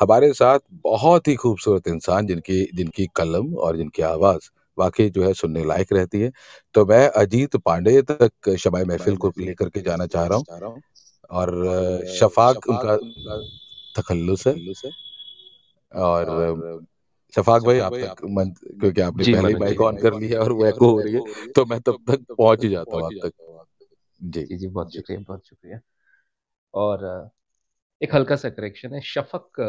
हमारे साथ बहुत ही खूबसूरत इंसान जिनकी जिनकी कलम और जिनकी आवाज़ वाक़ई जो है सुनने लायक रहती है। तो मैं अजीत पांडे तक शब-ए महफ़िल को लेकर के जाना चाह रहा हूँ और शफ़ाक उनका तख़ल्लुस है। और शफ़ाक भाई आप तक मन क्योंकि आपने पहले ही माइक ऑन कर लिया और वो एको हो रही है, तो मैं तब तक पहुँच ही जाता हूँ आप तक। जी। जी, जी, बहुत शुक्रिया, बहुत शुक्रिया। और एक हल्का-सा करेक्शन है, शफ़क़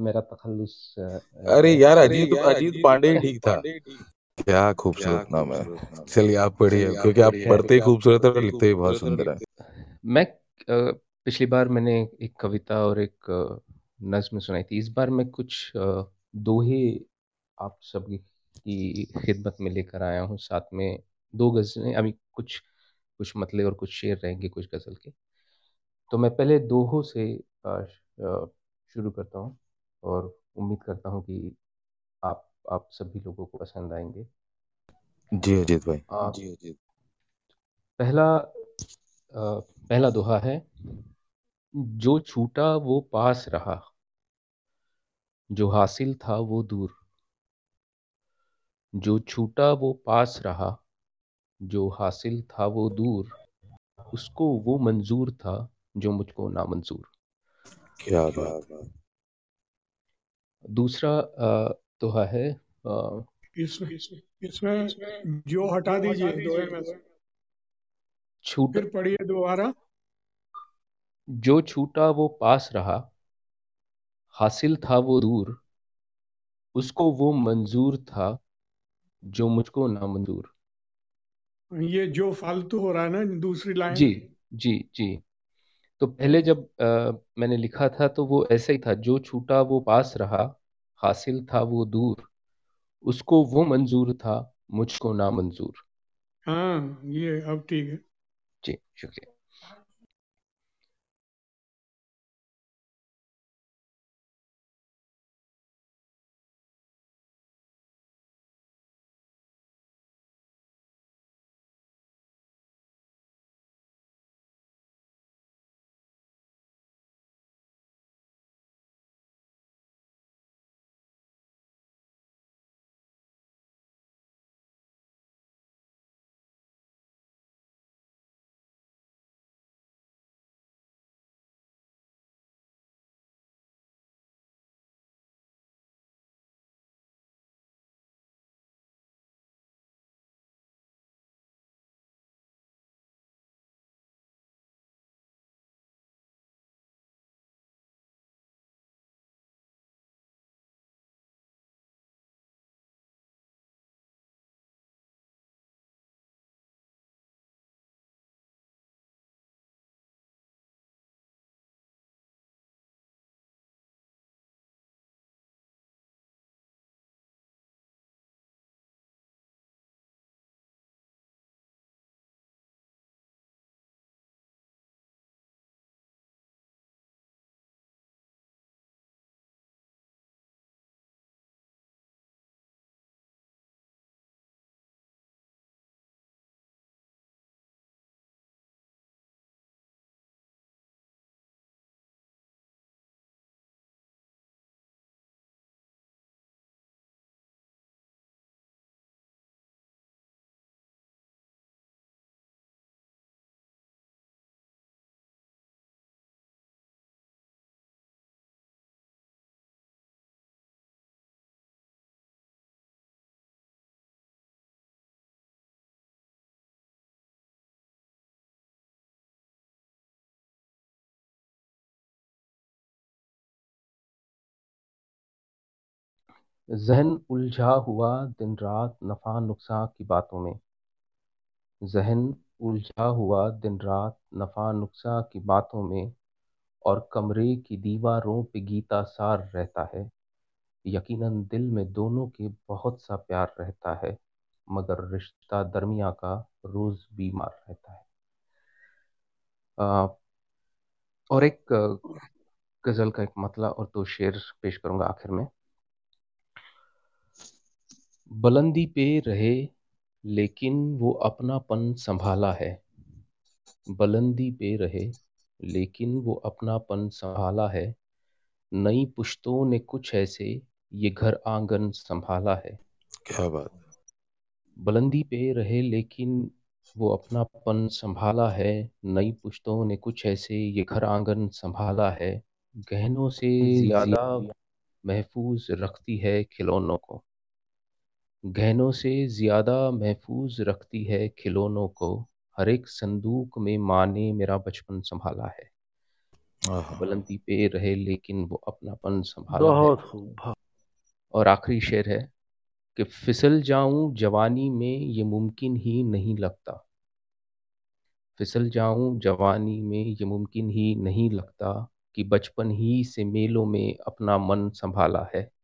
मेरा तख़ल्लुस अ, अरे यार! अजीत अजीत पांडे ठीक था। क्या खूबसूरत नाम है। चलिए आप पढ़िए क्योंकि आप पढ़ते ही खूबसूरत हैं और लिखते ही बहुत सुंदर हैं। मैं पिछली बार मैंने एक कविता और एक नज़्म सुनाई थी। इस बार मैं कुछ अ, दोहे आप सभी की खिदमत में लेकर आया हूँ। साथ में दो ग़ज़लें अभी कुछ कुछ मतले और कुछ शेर रहेंगे कुछ ग़ज़ल के। तो मैं पहले दोहों से श अ, शुरू करता हूँ और उम्मीद करता हूँ कि आप आप सभी लोगों को पसंद आएँगे जी, अजीत भाई। अ, पहला अ, पहला दोहा है, जो छूटा वो पास रहा। जो हासिल था वो दूर। जो छूटा वो पास रहा, जो हासिल था वो दूर, उसको वो मंज़ूर था, जो मुझको नामंज़ूर। क्या बात! दूसरा दोहा है अ इसमें इसमें जो हटा दीजिए दोहे में से। छूट फिर पढ़िए दोबारा। जो छूटा वो पास रहा, हासिल था वो दूर, उसको वो मंज़ूर था, जो मुझको नामंज़ूर। ये जो फालतू हो रहा है ना दूसरी लाइन। जी, जी, जी। तो पहले जब अ, मैंने लिखा था तो वो ऐसा ही था, जो छूटा वो पास रहा, हासिल था वो दूर, उसको वो मंज़ूर था, मुझको ना मंजूर हाँ, ये अब ठीक है। जी, शुक्रिया। ज़हन उलझा हुआ दिन-रात नफ़ा-नुक़सान की बातों में ज़हन उलझा हुआ दिन-रात नफ़ा-नुक़सान की बातों में और कमरे की दीवारों पे गीता सार रहता है। यकीनन दिल में दोनों के बहुत सा प्यार रहता है, मगर रिश्ता दरमिया का रोज़ बीमार रहता है। अ, और एक ग़ज़ल का एक मतला और 2 शेर पेश करूँगा आखिर में। बुलंदी पे रहे, लेकिन वो अपनापन संभाला है। बुलंदी पे रहे, लेकिन वो अपनापन संभाला है। नई पुश्तों ने कुछ ऐसे ये घर आँगन संभाला है। क्या बात। बुलंदी पे रहे लेकिन वो अपनापन संभाला है। नई पुश्तों ने कुछ ऐसे ये घर आँगन संभाला है। गहनों से ज़्यादा महफूज रखती है खिलौनों को। गहनों से ज़्यादा महफूज रखती है खिलौनों को हर एक संदूक में माँ ने मेरा बचपन संभाला है। आहा, बुलंदी पे रहे लेकिन वो अपनापन संभाला है। बहुत खूब और आखिरी शेर है कि फिसल जाऊँ जवानी में ये मुमकिन ही नहीं लगता। फिसल जाऊँ जवानी में ये मुमकिन ही नहीं लगता कि बचपन ही से मेलों में अपना मन संभाला है।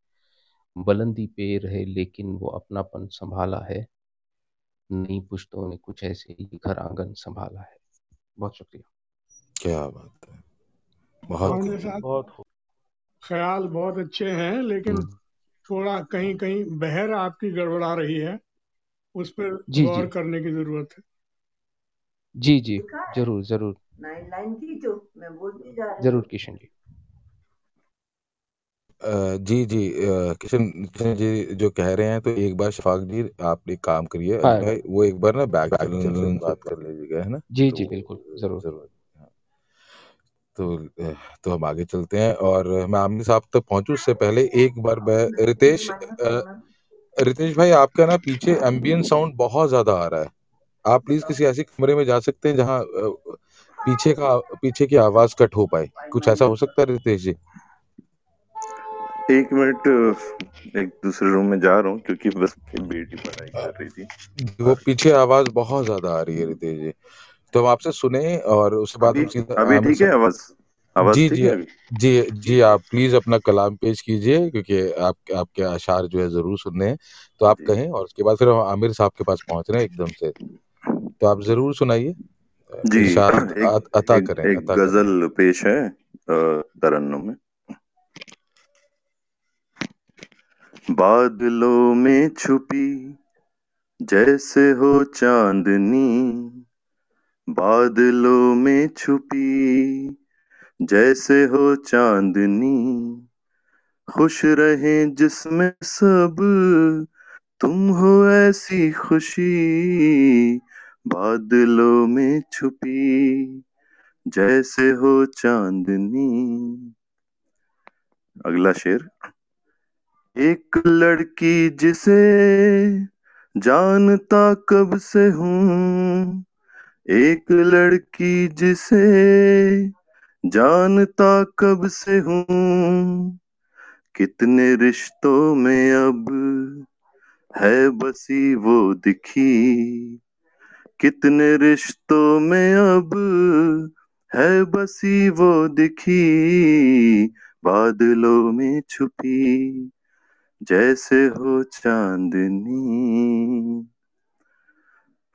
बुलंदी पे रहे लेकिन वो अपनापन संभाला है। नई पुश्तों ने कुछ ऐसे ही घर आँगन संभाला है। बहुत शुक्रिया। क्या बात है। बहुत बहुत ख्याल बहुत अच्छे हैं लेकिन हम्म, थोड़ा कहीं कहीं बहर आपकी गड़बड़ा रही है। उस पर जी गौर जी करने की ज़रूरत है। जी जी। ज़रूर ज़रूर। नाइन लाइन थी जो मैं बोलती जा रही ज़रूर किशन जी। अ, जी जी अ, किशन किशन जी जो कह रहे हैं तो एक बार शफाक जी आप एक काम करिए हाँ। भाई वो एक बार ना बैक चैनल से बात कर लीजिएगा है ना? जी तो जी बिल्कुल ज़रूर। ज़रूर हाँ, तो अ, तो हम आगे चलते हैं और मैं आमिर साहब तक पहुंचूं उससे पहले एक बार मैं रितेश अ, रितेश भाई आपका ना पीछे एम्बियंट साउंड बहुत ज़्यादा आ रहा है। आप प्लीज़ किसी ऐसे कमरे में जा सकते हैं जहाँ अ, पीछे का पीछे की आवाज़ कट हो पाए। कुछ ऐसा हो सकता है रितेश जी? एक मिनट एक दूसरे रूम में जा रहा हूँ क्योंकि बस बेटी पढ़ाई कर रही थी। वो पीछे आवाज़ बहुत ज़्यादा आ रही है रितेश जी। तो हम आपसे सुने और उसके बाद अभी हम सीधा अभी ठीक है? आवाज़ आवाज़ जी जी जी जी आप प्लीज़ अपना कलाम पेश कीजिए क्योंकि आप आपके आशार जो है ज़रूर सुनने हैं। तो आप कहें और उसके बाद फिर हम आमिर साहब के पास पहुँच रहे हैं एकदम से। तो आप ज़रूर सुनाइए। जी एक अता करें एक गज़ल पेश है तरन्नुम में। बादलों में छुपी, जैसे हो चांदनी। बादलों में छुपी, जैसे हो चांदनी। खुश रहे जिसमें सब, तुम हो ऐसी खुशी। बादलों में छुपी, जैसे हो चांदनी। अगला शेर। एक लड़की जिसे जानता कब से हूँ। एक लड़की जिसे जानता कब से हूँ। कितने रिश्तों में अब है बसी वो दिखी। कितने रिश्तों में अब है बसी वो दिखी। बादलों में छुपी। जैसे हो चांदनी।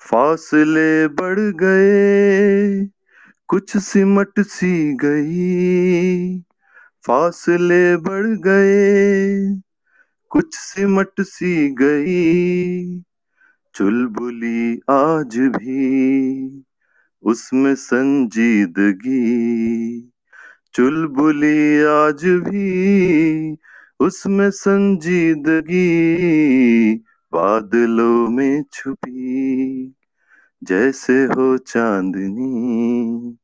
फासले बढ़ गए, कुछ सिमट सी गई। फासले बढ़ गए, कुछ सिमट सी गई। चुलबुली आज भी उसमें संजीदगी। चुलबुली आज भी उसमें संजीदगी बादलों में छुपी, जैसे हो चांदनी।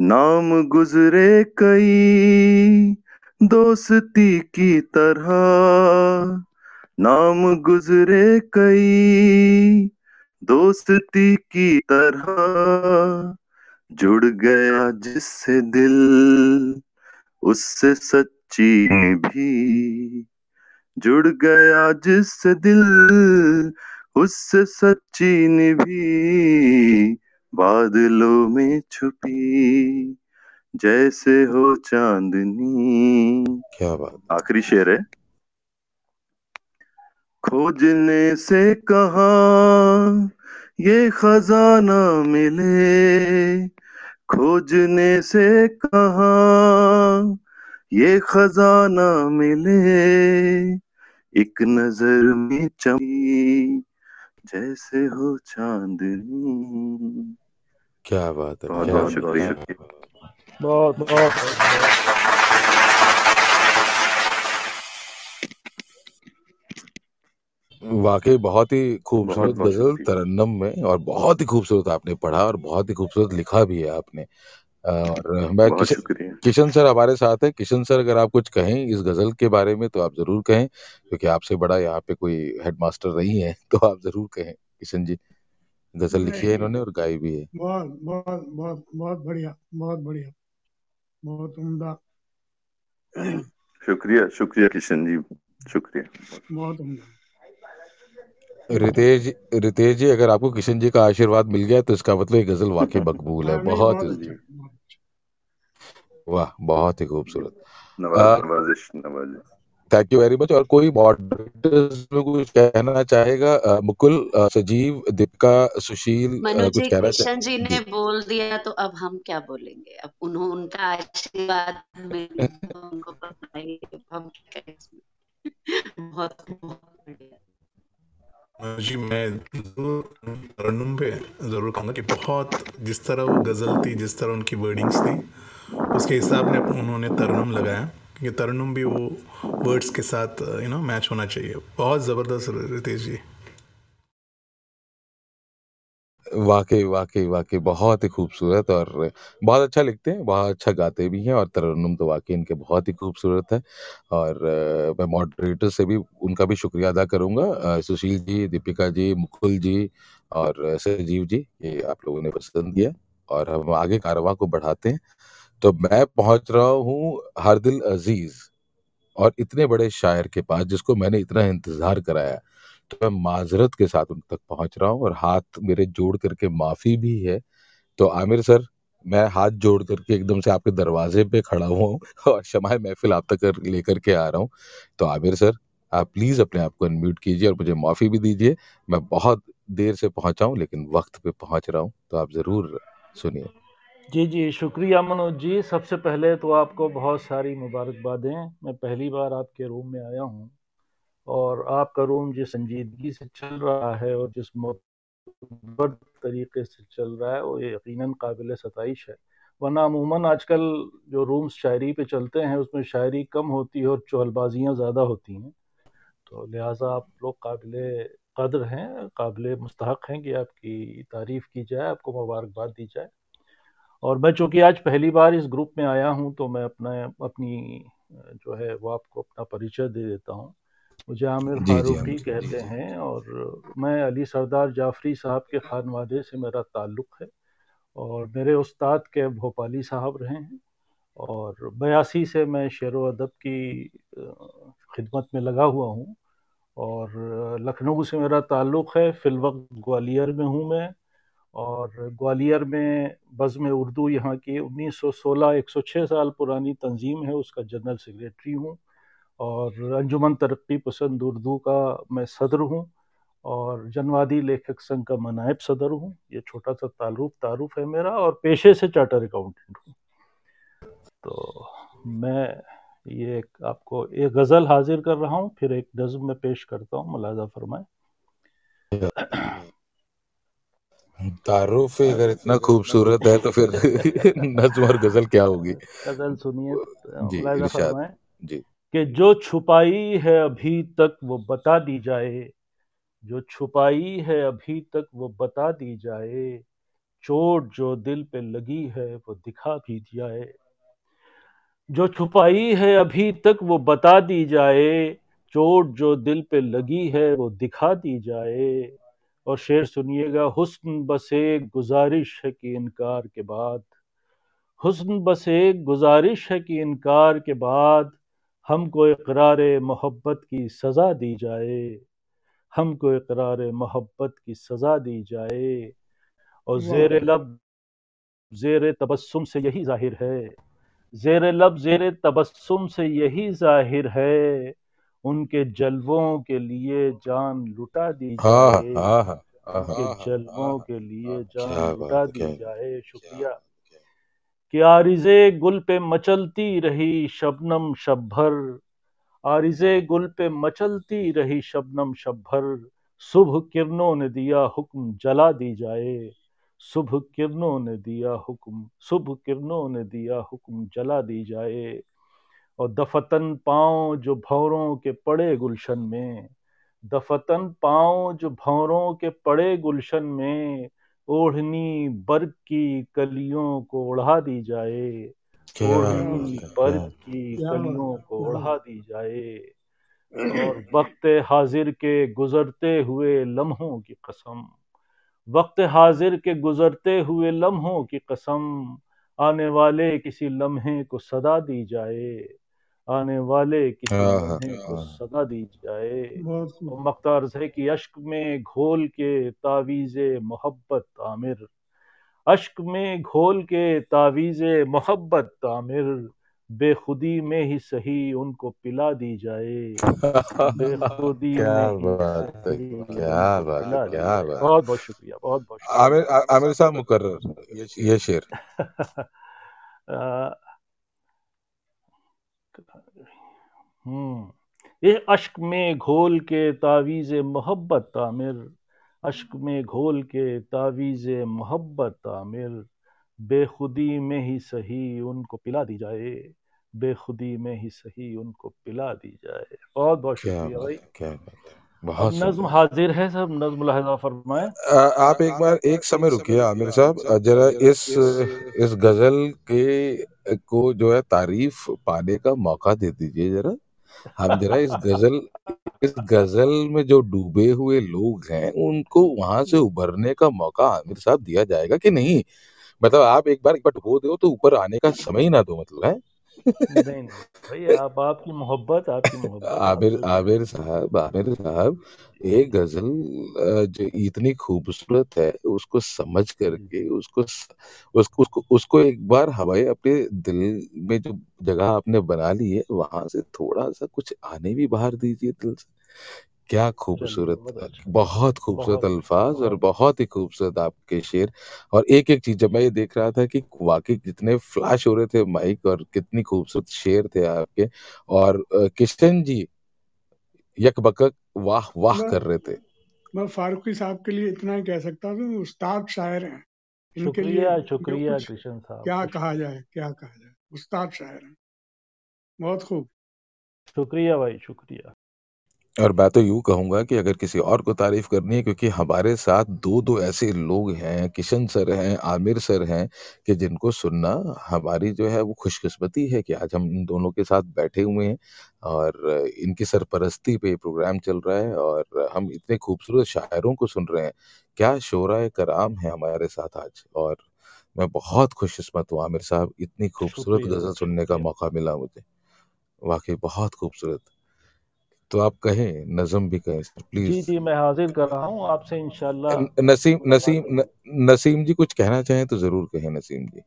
नाम गुजरे कई दोस्ती की तरह, नाम गुजरे कई दोस्ती की तरह। जुड़ गया जिससे दिल, उससे सच्ची भी जुड़ गया जिससे दिल उससे सचिन भी बादलों में छुपी। जैसे हो चांदनी। क्या बात आखिरी शेर है। खोजने से कहा ये खजाना मिले। खोजने से कहा ये खजाना मिले एक नज़र में चमी जैसे हो चांदनी। क्या बात है बहुत बहुत शुक्रिया। वाकई बहुत ही खूबसूरत गज़ल तरन्नम में और बहुत ही खूबसूरत आपने पढ़ा और बहुत ही खूबसूरत लिखा भी है आपने। और मैं किशन किशन सर हमारे साथ है। किशन सर अगर आप कुछ कहें इस गज़ल के बारे में तो आप ज़रूर कहें क्योंकि आपसे बड़ा यहाँ पे कोई हेडमास्टर नहीं है तो आप ज़रूर कहें। किशन जी गज़ल लिखी है इन्होंने और गाई भी है। बहुत बहुत बहुत बहुत बढ़िया बहुत बढ़िया बहुत उम्दा। शुक्रिया शुक्रिया किशन जी शुक्रिया। बहुत उम्दा। रितेश रितेश जी अगर आपको किशन जी का आशीर्वाद मिल गया तो इसका मतलब ये गज़ल वाकई मकबूल है हाँ बहुत बहुत ही अच्छा जी बहुत अच्छा वाह बहुत ही खूबसूरत। नवाज़ नवाजिश नवाजिश। थैंक यू वेरी मच और कोई मॉडरेटर्स में कुछ कहना चाहेगा? मुकुल सजीव दीपिका सुशील कुछ जी कहना किशन जी जी ने बोल दिया तो अब हम क्या बोलेंगे? अब उन्हों उनका आशीर्वाद तो उनको हम कहें बहुत जी मैं ज़रूर पे ज़रूर कहूँगा कि बहुत जिस तरह वो गज़ल थी जिस तरह उनकी वर्डिंग्स थी उसके हिसाब अप- उन्होंने तरन्नुम लगाया, क्योंकि तरन्नुम भी वो वर्ड्स के साथ यू नो मैच होना चाहिए। बहुत ज़बरदस्त रितेश जी। वाकई वाकई वाकई, बहुत ही खूबसूरत और बहुत अच्छा लिखते हैं, बहुत अच्छा गाते भी हैं और तरन्नुम तो वाकई इनके बहुत ही खूबसूरत है। और मैं मॉडरेटर से भी उनका भी शुक्रिया अदा करूँगा। सुशील जी, दीपिका जी, मुकुल जी और संजीव जी, ये आप लोगों ने पसंद किया। और हम आगे कारवा को बढ़ाते हैं। तो मैं पहुँच रहा हूँ हरदिल अज़ीज़ और इतने बड़े शायर के पास जिसको मैंने इतना इंतज़ार कराया। तो मैं माजरत के साथ उन तक पहुँच रहा हूँ और हाथ मेरे जोड़ करके माफ़ी भी है। तो आमिर सर, मैं हाथ जोड़ करके एकदम से आपके दरवाजे पे खड़ा हुआ हूँ और शमाए महफिल आप तक लेकर के आ रहा हूँ। तो आमिर सर, आप प्लीज़ अपने आप को अनम्यूट कीजिए और मुझे माफ़ी भी दीजिए। मैं बहुत देर से पहुँचा हूँ, लेकिन वक्त पे पहुँच रहा हूँ तो आप ज़रूर सुनिए। जी जी, शुक्रिया मनोज जी। सबसे पहले तो आपको बहुत सारी मुबारकबादें। मैं पहली बार आपके रूम में आया हूँ और आपका रूम जिस संजीदगी से चल रहा है और जिस तरीके से चल रहा है, वो यकीनन काबिल सताइश है। वरना अमूमन आजकल जो रूम्स शायरी पे चलते हैं, उसमें शायरी कम होती है और चहलबाजियाँ ज़्यादा होती हैं। तो लिहाजा आप लोग काबिल कदर हैं, काबिल मुस्तहक हैं कि आपकी तारीफ़ की जाए, आपको मुबारकबाद दी जाए। और मैं चूँकि आज पहली बार इस ग्रुप में आया हूँ तो मैं अपना अपनी जो है वो आपको अपना परिचय दे देता हूँ। मुझे आमिर फारूकी कहते जी हैं और मैं अली सरदार जाफरी साहब के खानवादे से मेरा ताल्लुक़ है और मेरे उस्ताद के भोपाली साहब रहे हैं और बयासी से मैं शेर व अदब की खिदमत में लगा हुआ हूँ और लखनऊ से मेरा ताल्लुक़ है फ़िलवक़्त ग्वालियर में हूँ मैं और ग्वालियर में बज़म उर्दू यहाँ की 1916 106 साल पुरानी तंजीम है, उसका जनरल सेक्रेटरी हूँ। और अंजुमन तरक्की पसंद उर्दू का मैं सदर हूँ। और जनवादी लेखक संघ का मैं नायब सदर हूँ। ये छोटा सा तारुफ तारुफ है मेरा और पेशे से चार्टर अकाउंटेंट हूँ। तो मैं ये एक आपको एक गज़ल हाजिर कर रहा हूँ, फिर एक नज़म में पेश करता हूँ मुलाजा फरमाएँ। तारुफ अगर इतना खूबसूरत है तो फिर नज्म और गज़ल क्या होगी? गज़ल सुनिए जी कि जो छुपाई है अभी तक वो बता दी जाए जो छुपाई है अभी तक वो बता दी जाए चोट जो दिल पे लगी है वो दिखा भी जाए जो छुपाई है अभी तक वो बता दी जाए चोट जो दिल पे लगी है वो दिखा दी जाए। और शेर सुनिएगा हुस्न बस एक गुजारिश है कि इनकार के बाद। हुस्न बस एक गुजारिश है कि इनकार के बाद। हमको इकरार मोहब्बत की सज़ा दी जाए। हमको इकरार मोहब्बत की सज़ा दी जाए। और ज़ेर लब ज़ेर तबस्सुम से यही ज़ाहिर है। ज़ेर लब ज़ेर तबस्सुम से यही ज़ाहिर है। उनके जलवों के लिए जान लुटा दी हाँ जाए। हाँ हाँ हाँ उनके जलवों के लिए जान लुटा दी जाए। शुक्रिया। कि आरिज़े गुल पे मचलती रही शबनम शब भर आरिज़े गुल पे मचलती रही शबनम शब भर सुबह किरणों ने दिया हुक्म जला दी जाए। सुबह किरणों ने दिया हुक्म सुबह किरणों ने दिया हुक्म जला दी जाए। और दफतन पाँव जो भौरों के पड़े गुलशन में दफतन पाँव जो भौरों के पड़े गुलशन में ओढ़नी बर्ग की कलियों को ओढ़ा दी जाए ओढ़नी बर्ग की कलियों को ओढ़ा दी जाए और वक्त हाजिर के गुजरते हुए लम्हों की कसम वक्त हाजिर के गुजरते हुए लम्हों की कसम आने वाले किसी लम्हे को सदा दी जाए। आने वाले को आहा। सदा दी जाए। और मख्तार है कि अश्क में घोल के तावीज़ मोहब्बत आमिर। अश्क में घोल के तावीज़ मोहब्बत आमिर। बेखुदी में ही सही उनको पिला दी जाए। बेखुदी क्या में बात है क्या बात है क्या बात। बहुत बहुत शुक्रिया बहुत बहुत शुक्रिया। आमिर आमिर साहब मुकर्रर ये शेर आ, हम्म। ये अश्क में घोल के तावीज़ मोहब्बत आमिर। अश्क में घोल के तावीज़ मोहब्बत आमिर। बेखुदी में ही सही उनको पिला दी जाए। बेखुदी में ही सही उनको पिला दी जाए। बहुत बहुत शुक्रिया भाई। क्या बात है। बहुत नज्म हाजिर है सब नज्म लहजा फरमाए। आप एक बार एक समय रुकिए आमिर साहब। जरा इस इस गज़ल के को जो है तारीफ़ पाने का मौका दे दीजिए जरा। हम जरा इस गज़ल इस गज़ल में जो डूबे हुए लोग हैं, उनको वहाँ से उभरने का मौका आमिर साहब दिया जाएगा कि नहीं? मतलब आप एक बार एक बार डुबो दो तो ऊपर आने का समय ही ना दो मतलब है? नहीं नहीं आप आपकी मोहब्बत आपकी मोहब्बत आबिर आमिर साहब आबिर साहब एक गज़ल जो इतनी खूबसूरत है उसको समझ करके उसको उसको उसको उसको एक बार हवाई अपने दिल में जो जगह आपने बना ली है वहाँ से थोड़ा सा कुछ आने भी बाहर दीजिए दिल से। क्या खूबसूरत बहुत अच्छा। खूबसूरत बहुत अल्फाज और बहुत। बहुत ही खूबसूरत आपके शेर। और एक एक चीज़ जब मैं ये देख रहा था कि वाकई कितने फ्लैश हो रहे थे माइक और कितनी खूबसूरत शेर थे आपके। और अ, किशन जी यकबकक वाह वाह कर रहे थे। मैं फारूकी साहब के लिए इतना ही कह सकता हूँ उस्ताद शायर हैं। इनके लिए शुक्रिया जो शुक्रिया कुछ साहब। क्या कहा जाए क्या कहा जाए। उस्ताद शायर हैं। बहुत खूब। शुक्रिया भाई शुक्रिया। और मैं तो यूँ कहूँगा कि अगर किसी और को तारीफ़ करनी है क्योंकि हमारे साथ दो दो ऐसे लोग हैं किशन सर हैं आमिर सर हैं कि जिनको सुनना हमारी जो है वो खुशकिस्मती है कि आज हम इन दोनों के साथ बैठे हुए हैं और इनकी सरपरस्ती पे ये प्रोग्राम चल रहा है और हम इतने खूबसूरत शायरों को सुन रहे हैं। क्या शोरा कराम है हमारे साथ आज और मैं बहुत खुशकिस्मत हूँ आमिर साहब इतनी खूबसूरत शुक्रिया गज़ल सुनने का शुक्रिया। मौका मिला मुझे। वाकई बहुत खूबसूरत। तो आप कहें नज़म भी कहें सर जी प्लीज़ जी मैं हाजिर कर रहा हूँ आपसे इंशाल्लाह नसीम नसीम न, नसीम जी कुछ कहना चाहें तो ज़रूर कहें नसीम जी।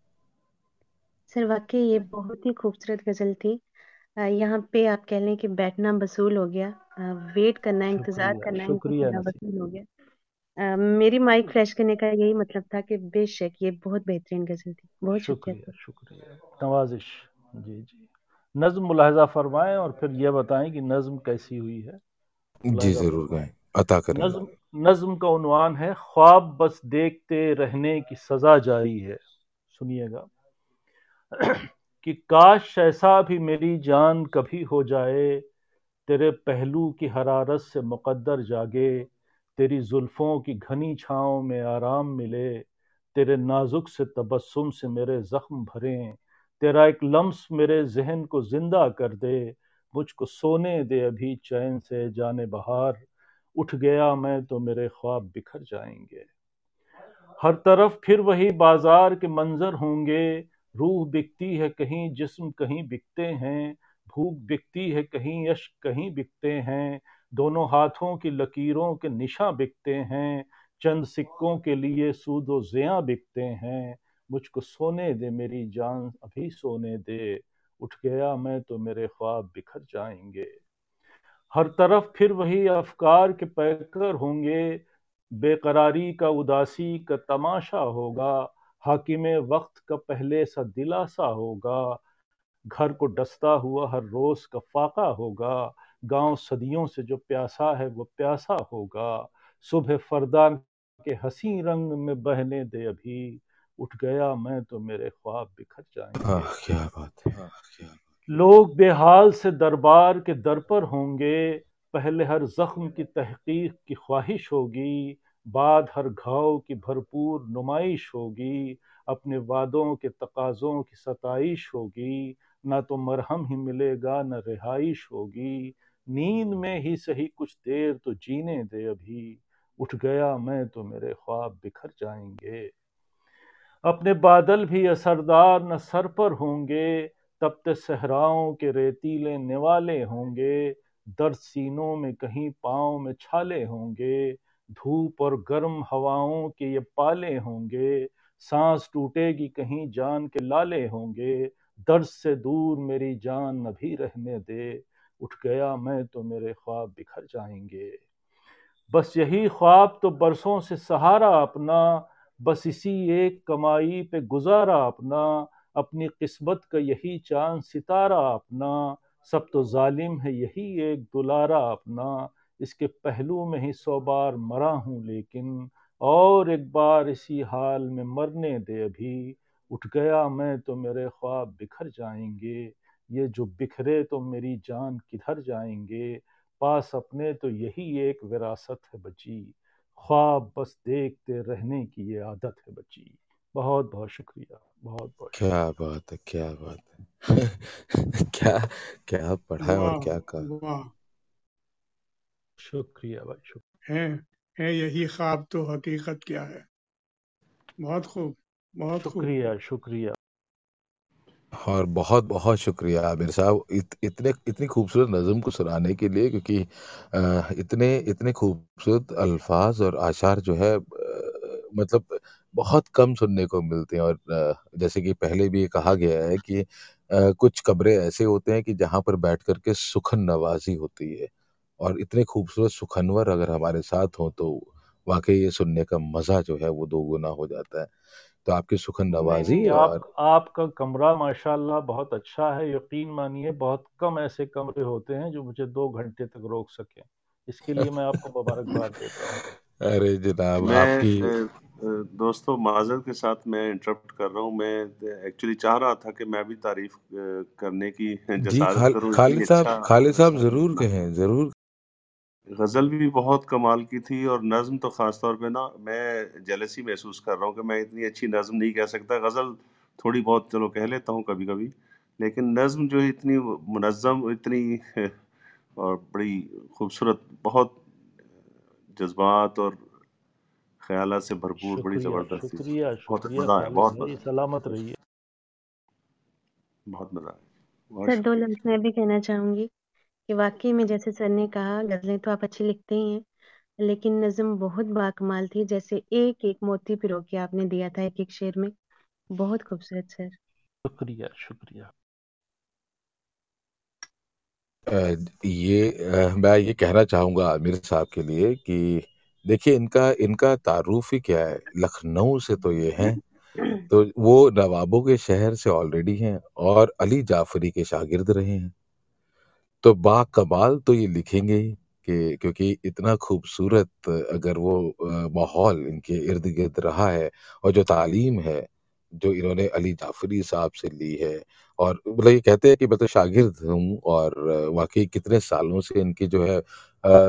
सर वाकई ये बहुत ही खूबसूरत गज़ल थी। यहाँ पे आप कह लें कि बैठना वसूल हो गया। वेट करना इंतज़ार करना शुक्रिया वसूल हो गया। मेरी माइक फ्लैश करने का यही मतलब था कि बेशक ये बहुत बेहतरीन गज़ल थी। बहुत शुक्रिया शुक्रिया शुक्रिया। नवाजिश। जी जी। नज्म मुलाहजा फरमाएँ और फिर यह बताएँ कि नज्म कैसी हुई है। जी ज़रूर फरमाएँ अता करें। नज्म नज्म का उन्वान है ख्वाब बस देखते रहने की सजा जारी है। सुनिएगा। कि काश ऐसा भी मेरी जान कभी हो जाए तेरे पहलू की हरारत से मुकद्दर जागे तेरी जुल्फों की घनी छाँव में आराम मिले तेरे नाजुक से तबस्सुम से मेरे जख्म भरें तेरा एक लम्स मेरे जहन को ज़िंदा कर दे, मुझको सोने दे अभी चैन से जाने बहार। उठ गया मैं तो मेरे ख्वाब बिखर जाएँगे। हर तरफ़ फिर वही बाज़ार के मंजर होंगे। रूह बिकती है कहीं, जिस्म कहीं बिकते हैं। भूख बिकती है कहीं, यश कहीं बिकते हैं। दोनों हाथों की लकीरों के निशा बिकते हैं। चंद सिक्कों के लिए सूद व ज़िया बिकते हैं। मुझको सोने दे, मेरी जान अभी सोने दे। उठ गया मैं तो मेरे ख्वाब बिखर जाएँगे। हर तरफ़ फिर वही अफकार के पैकर होंगे। बेकरारी का उदासी का तमाशा होगा। हाकिम वक्त का पहले सा दिलासा होगा। घर को डसता हुआ हर रोज का फाका होगा। गाँव सदियों से जो प्यासा है वो प्यासा होगा। सुबह फरदान के हसी रंग में बहने दे अभी। उठ गया मैं तो मेरे ख्वाब बिखर जाएँगे। आह क्या बात है आह, क्या लोग बेहाल से दरबार के दर पर होंगे पहले हर जख्म की तहकीक की ख्वाहिश होगी बाद हर घाव की भरपूर नुमाइश होगी अपने वादों के तकाज़ों की सताइश होगी ना तो मरहम ही मिलेगा न रिहाइश होगी नींद में ही सही कुछ देर तो जीने दे अभी उठ गया मैं तो मेरे ख्वाब बिखर जाएँगे। अपने बादल भी असरदार न सर पर होंगे तपते सहराओं के रेतीले निवाले होंगे, दर्द सीनों में कहीं पाँव में छाले होंगे, धूप और गर्म हवाओं के ये पाले होंगे, सांस टूटेगी कहीं जान के लाले होंगे, दर्द से दूर मेरी जान न भी रहने दे, उठ गया मैं तो मेरे ख्वाब बिखर जाएँगे। बस यही ख्वाब तो बरसों से सहारा अपना बस इसी एक कमाई पे गुजारा अपना, अपनी किस्मत का यही चाँद, सितारा अपना। सब तो जालिम है यही एक दुलारा अपना। इसके पहलू में ही सौ बार मरा हूँ लेकिन, और एक बार इसी हाल में मरने दे अभी। उठ गया मैं तो मेरे ख्वाब बिखर जाएँगे। ये जो बिखरे तो मेरी जान किधर जाएँगे? पास अपने तो यही एक विरासत है बची। ख्वाब बस देखते रहने की ये आदत है बच्ची। बहुत बहुत शुक्रिया। बहुत बहुत क्या बात है क्या बात है। क्या क्या पढ़ा और क्या कहा? शुक्रिया भाई शुक्रिया। है है यही ख्वाब तो हकीकत क्या है। बहुत खूब बहुत शुक्रिया शुक्रिया। और बहुत बहुत शुक्रिया आमिर साहब इत, इतने इतनी खूबसूरत नज़म को सुनाने के लिए क्योंकि इतने इतने खूबसूरत अल्फाज और आशार जो है मतलब बहुत कम सुनने को मिलते हैं और जैसे कि पहले भी कहा गया है कि कुछ कब्रें ऐसे होते हैं कि जहाँ पर बैठ कर के सुखन नवाजी होती है और इतने खूबसूरत सुखनवर अगर हमारे साथ हों तो वाकई ये सुनने का मज़ा जो है वो दोगुना हो जाता है। तो आपकी सुखन नवाजी नहीं और आप आपका कमरा माशाल्लाह बहुत अच्छा है यकीन मानिए बहुत कम ऐसे कमरे होते हैं जो मुझे दो घंटे तक रोक सके। इसके लिए मैं आपको मुबारकबाद देता हूँ। अरे जनाब मैं आपकी दोस्तों माजर के साथ मैं इंटरप्ट कर रहा हूँ। मैं एक्चुअली चाह रहा था कि मैं भी तारीफ़ करने की जी खाल करूँ खालिद साहब अच्छा खालिद साहब ज़रूर कहें ज़रूर गज़ल भी बहुत कमाल की थी और नज़्म तो ख़ास तौर पे ना मैं जेलसी महसूस कर रहा हूँ कि मैं इतनी अच्छी नज़्म नहीं कह सकता। गज़ल थोड़ी बहुत चलो कह लेता हूँ कभी कभी लेकिन नज़्म जो है इतनी मुनज़म इतनी और बड़ी खूबसूरत बहुत जज्बात और ख्याल से भरपूर बड़ी ज़बरदस्त थी शुक्रिया बहुत मज़ा आया बहुत मज़ा सलामत रहिए। बहुत मज़ा आया सर दो लफ्ज़ मैं भी कहना चाहूँगी। कि वाक़ई में जैसे सर ने कहा गज़लें तो आप अच्छी लिखते ही हैं, लेकिन नज़्म बहुत बाकमाल थी जैसे एक-एक मोती पिरो के आपने दिया था एक-एक शेर में। बहुत खूबसूरत सर। शुक्रिया शुक्रिया अ, ये अ, मैं ये कहना चाहूँगा आमिर साहब के लिए कि देखिए इनका इनका तारुफ ही क्या है लखनऊ से तो ये हैं तो वो नवाबों के शहर से ऑलरेडी हैं और अली जाफरी के शागिर्द रहे हैं तो बाकमाल तो ये लिखेंगे ही कि क्योंकि इतना खूबसूरत अगर वो माहौल इनके इर्द गिर्द रहा है और जो तालीम है जो इन्होंने अली जाफरी साहब से ली है और मतलब ये कहते हैं कि मैं तो शागिर्द हूँ और वाकई कितने सालों से इनकी जो है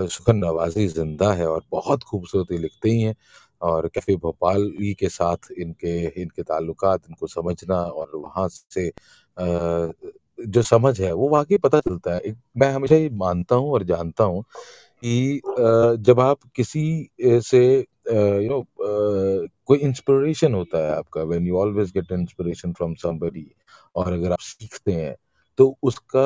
सुखन नवाजी ज़िंदा है और बहुत खूबसूरत लिखते ही हैं और कैफ़े भोपाल ही के साथ इनके इनके ताल्लुकात इनको समझना और वहाँ से अ, जो समझ है वो वाक़ई पता चलता है। मैं हमेशा ये मानता हूँ और जानता हूँ कि जब आप किसी से यू नो कोई इंस्पिरेशन होता है आपका when you always get inspiration from somebody और अगर आप सीखते हैं, तो उसका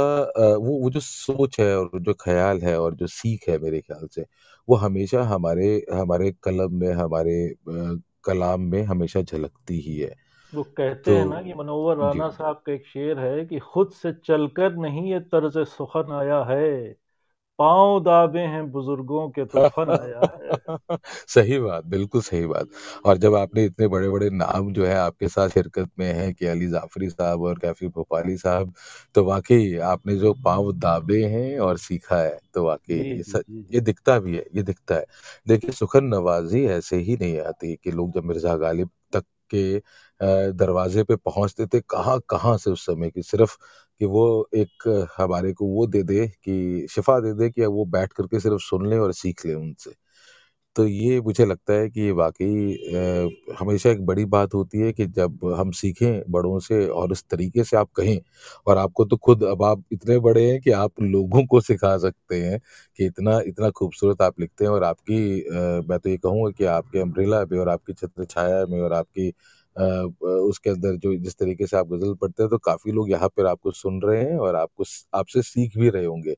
वो वो जो सोच है और जो ख़्याल है और जो सीख है मेरे ख़्याल से, वो हमेशा हमारे हमारे कलम में, हमारे कलाम में हमेशा झलकती ही है। वो कहते हैं ना तो कि मनोवर। राना साहब का एक शेर है कि खुद से चलकर नहीं ये तर्ज सुखन आया है पाँव दाबे हैं बुज़ुर्गों के तो फन आया है सही बात, बिल्कुल सही बात। और जब आपने इतने बड़े-बड़े नाम जो है आपके साथ शिरकत में हैं कि अली जाफ़री साहब और कैफ़ी भोपाली साहब, तो वाक़ई आपने जो पाँव दाबे हैं और सीखा है, तो वाक़ई ये जी ये दिखता भी है, ये दिखता है। देखिए सुखन नवाज़ी ऐसे ही नहीं आती कि लोग जब मिर्ज़ा गालिब तक के दरवाजे पे पहुँचते थे, कहाँ-कहाँ से उस समय की सिर्फ़ कि वो एक हमारे को वो दे दे, कि शिफ़ा दे दे कि वो बैठ करके सिर्फ़ सुन लें और सीख लें उनसे। तो ये मुझे लगता है कि ये वाक़ई हमेशा एक बड़ी बात होती है कि जब हम सीखें बड़ों से और इस तरीके से आप कहें, और आपको तो खुद अब आप इतने बड़े हैं कि आप लोगों को सिखा सकते हैं कि इतना इतना खूबसूरत आप लिखते हैं और आपकी मैं तो ये कहूँगा कि आपके अम्ब्रेला पे और आपकी छत्र छाया में और आपकी उसके अंदर जो जिस तरीके से आप ग़ज़ल पढ़ते हैं तो काफ़ी लोग यहाँ पर आपको सुन रहे हैं और आपको आपसे सीख भी रहे होंगे।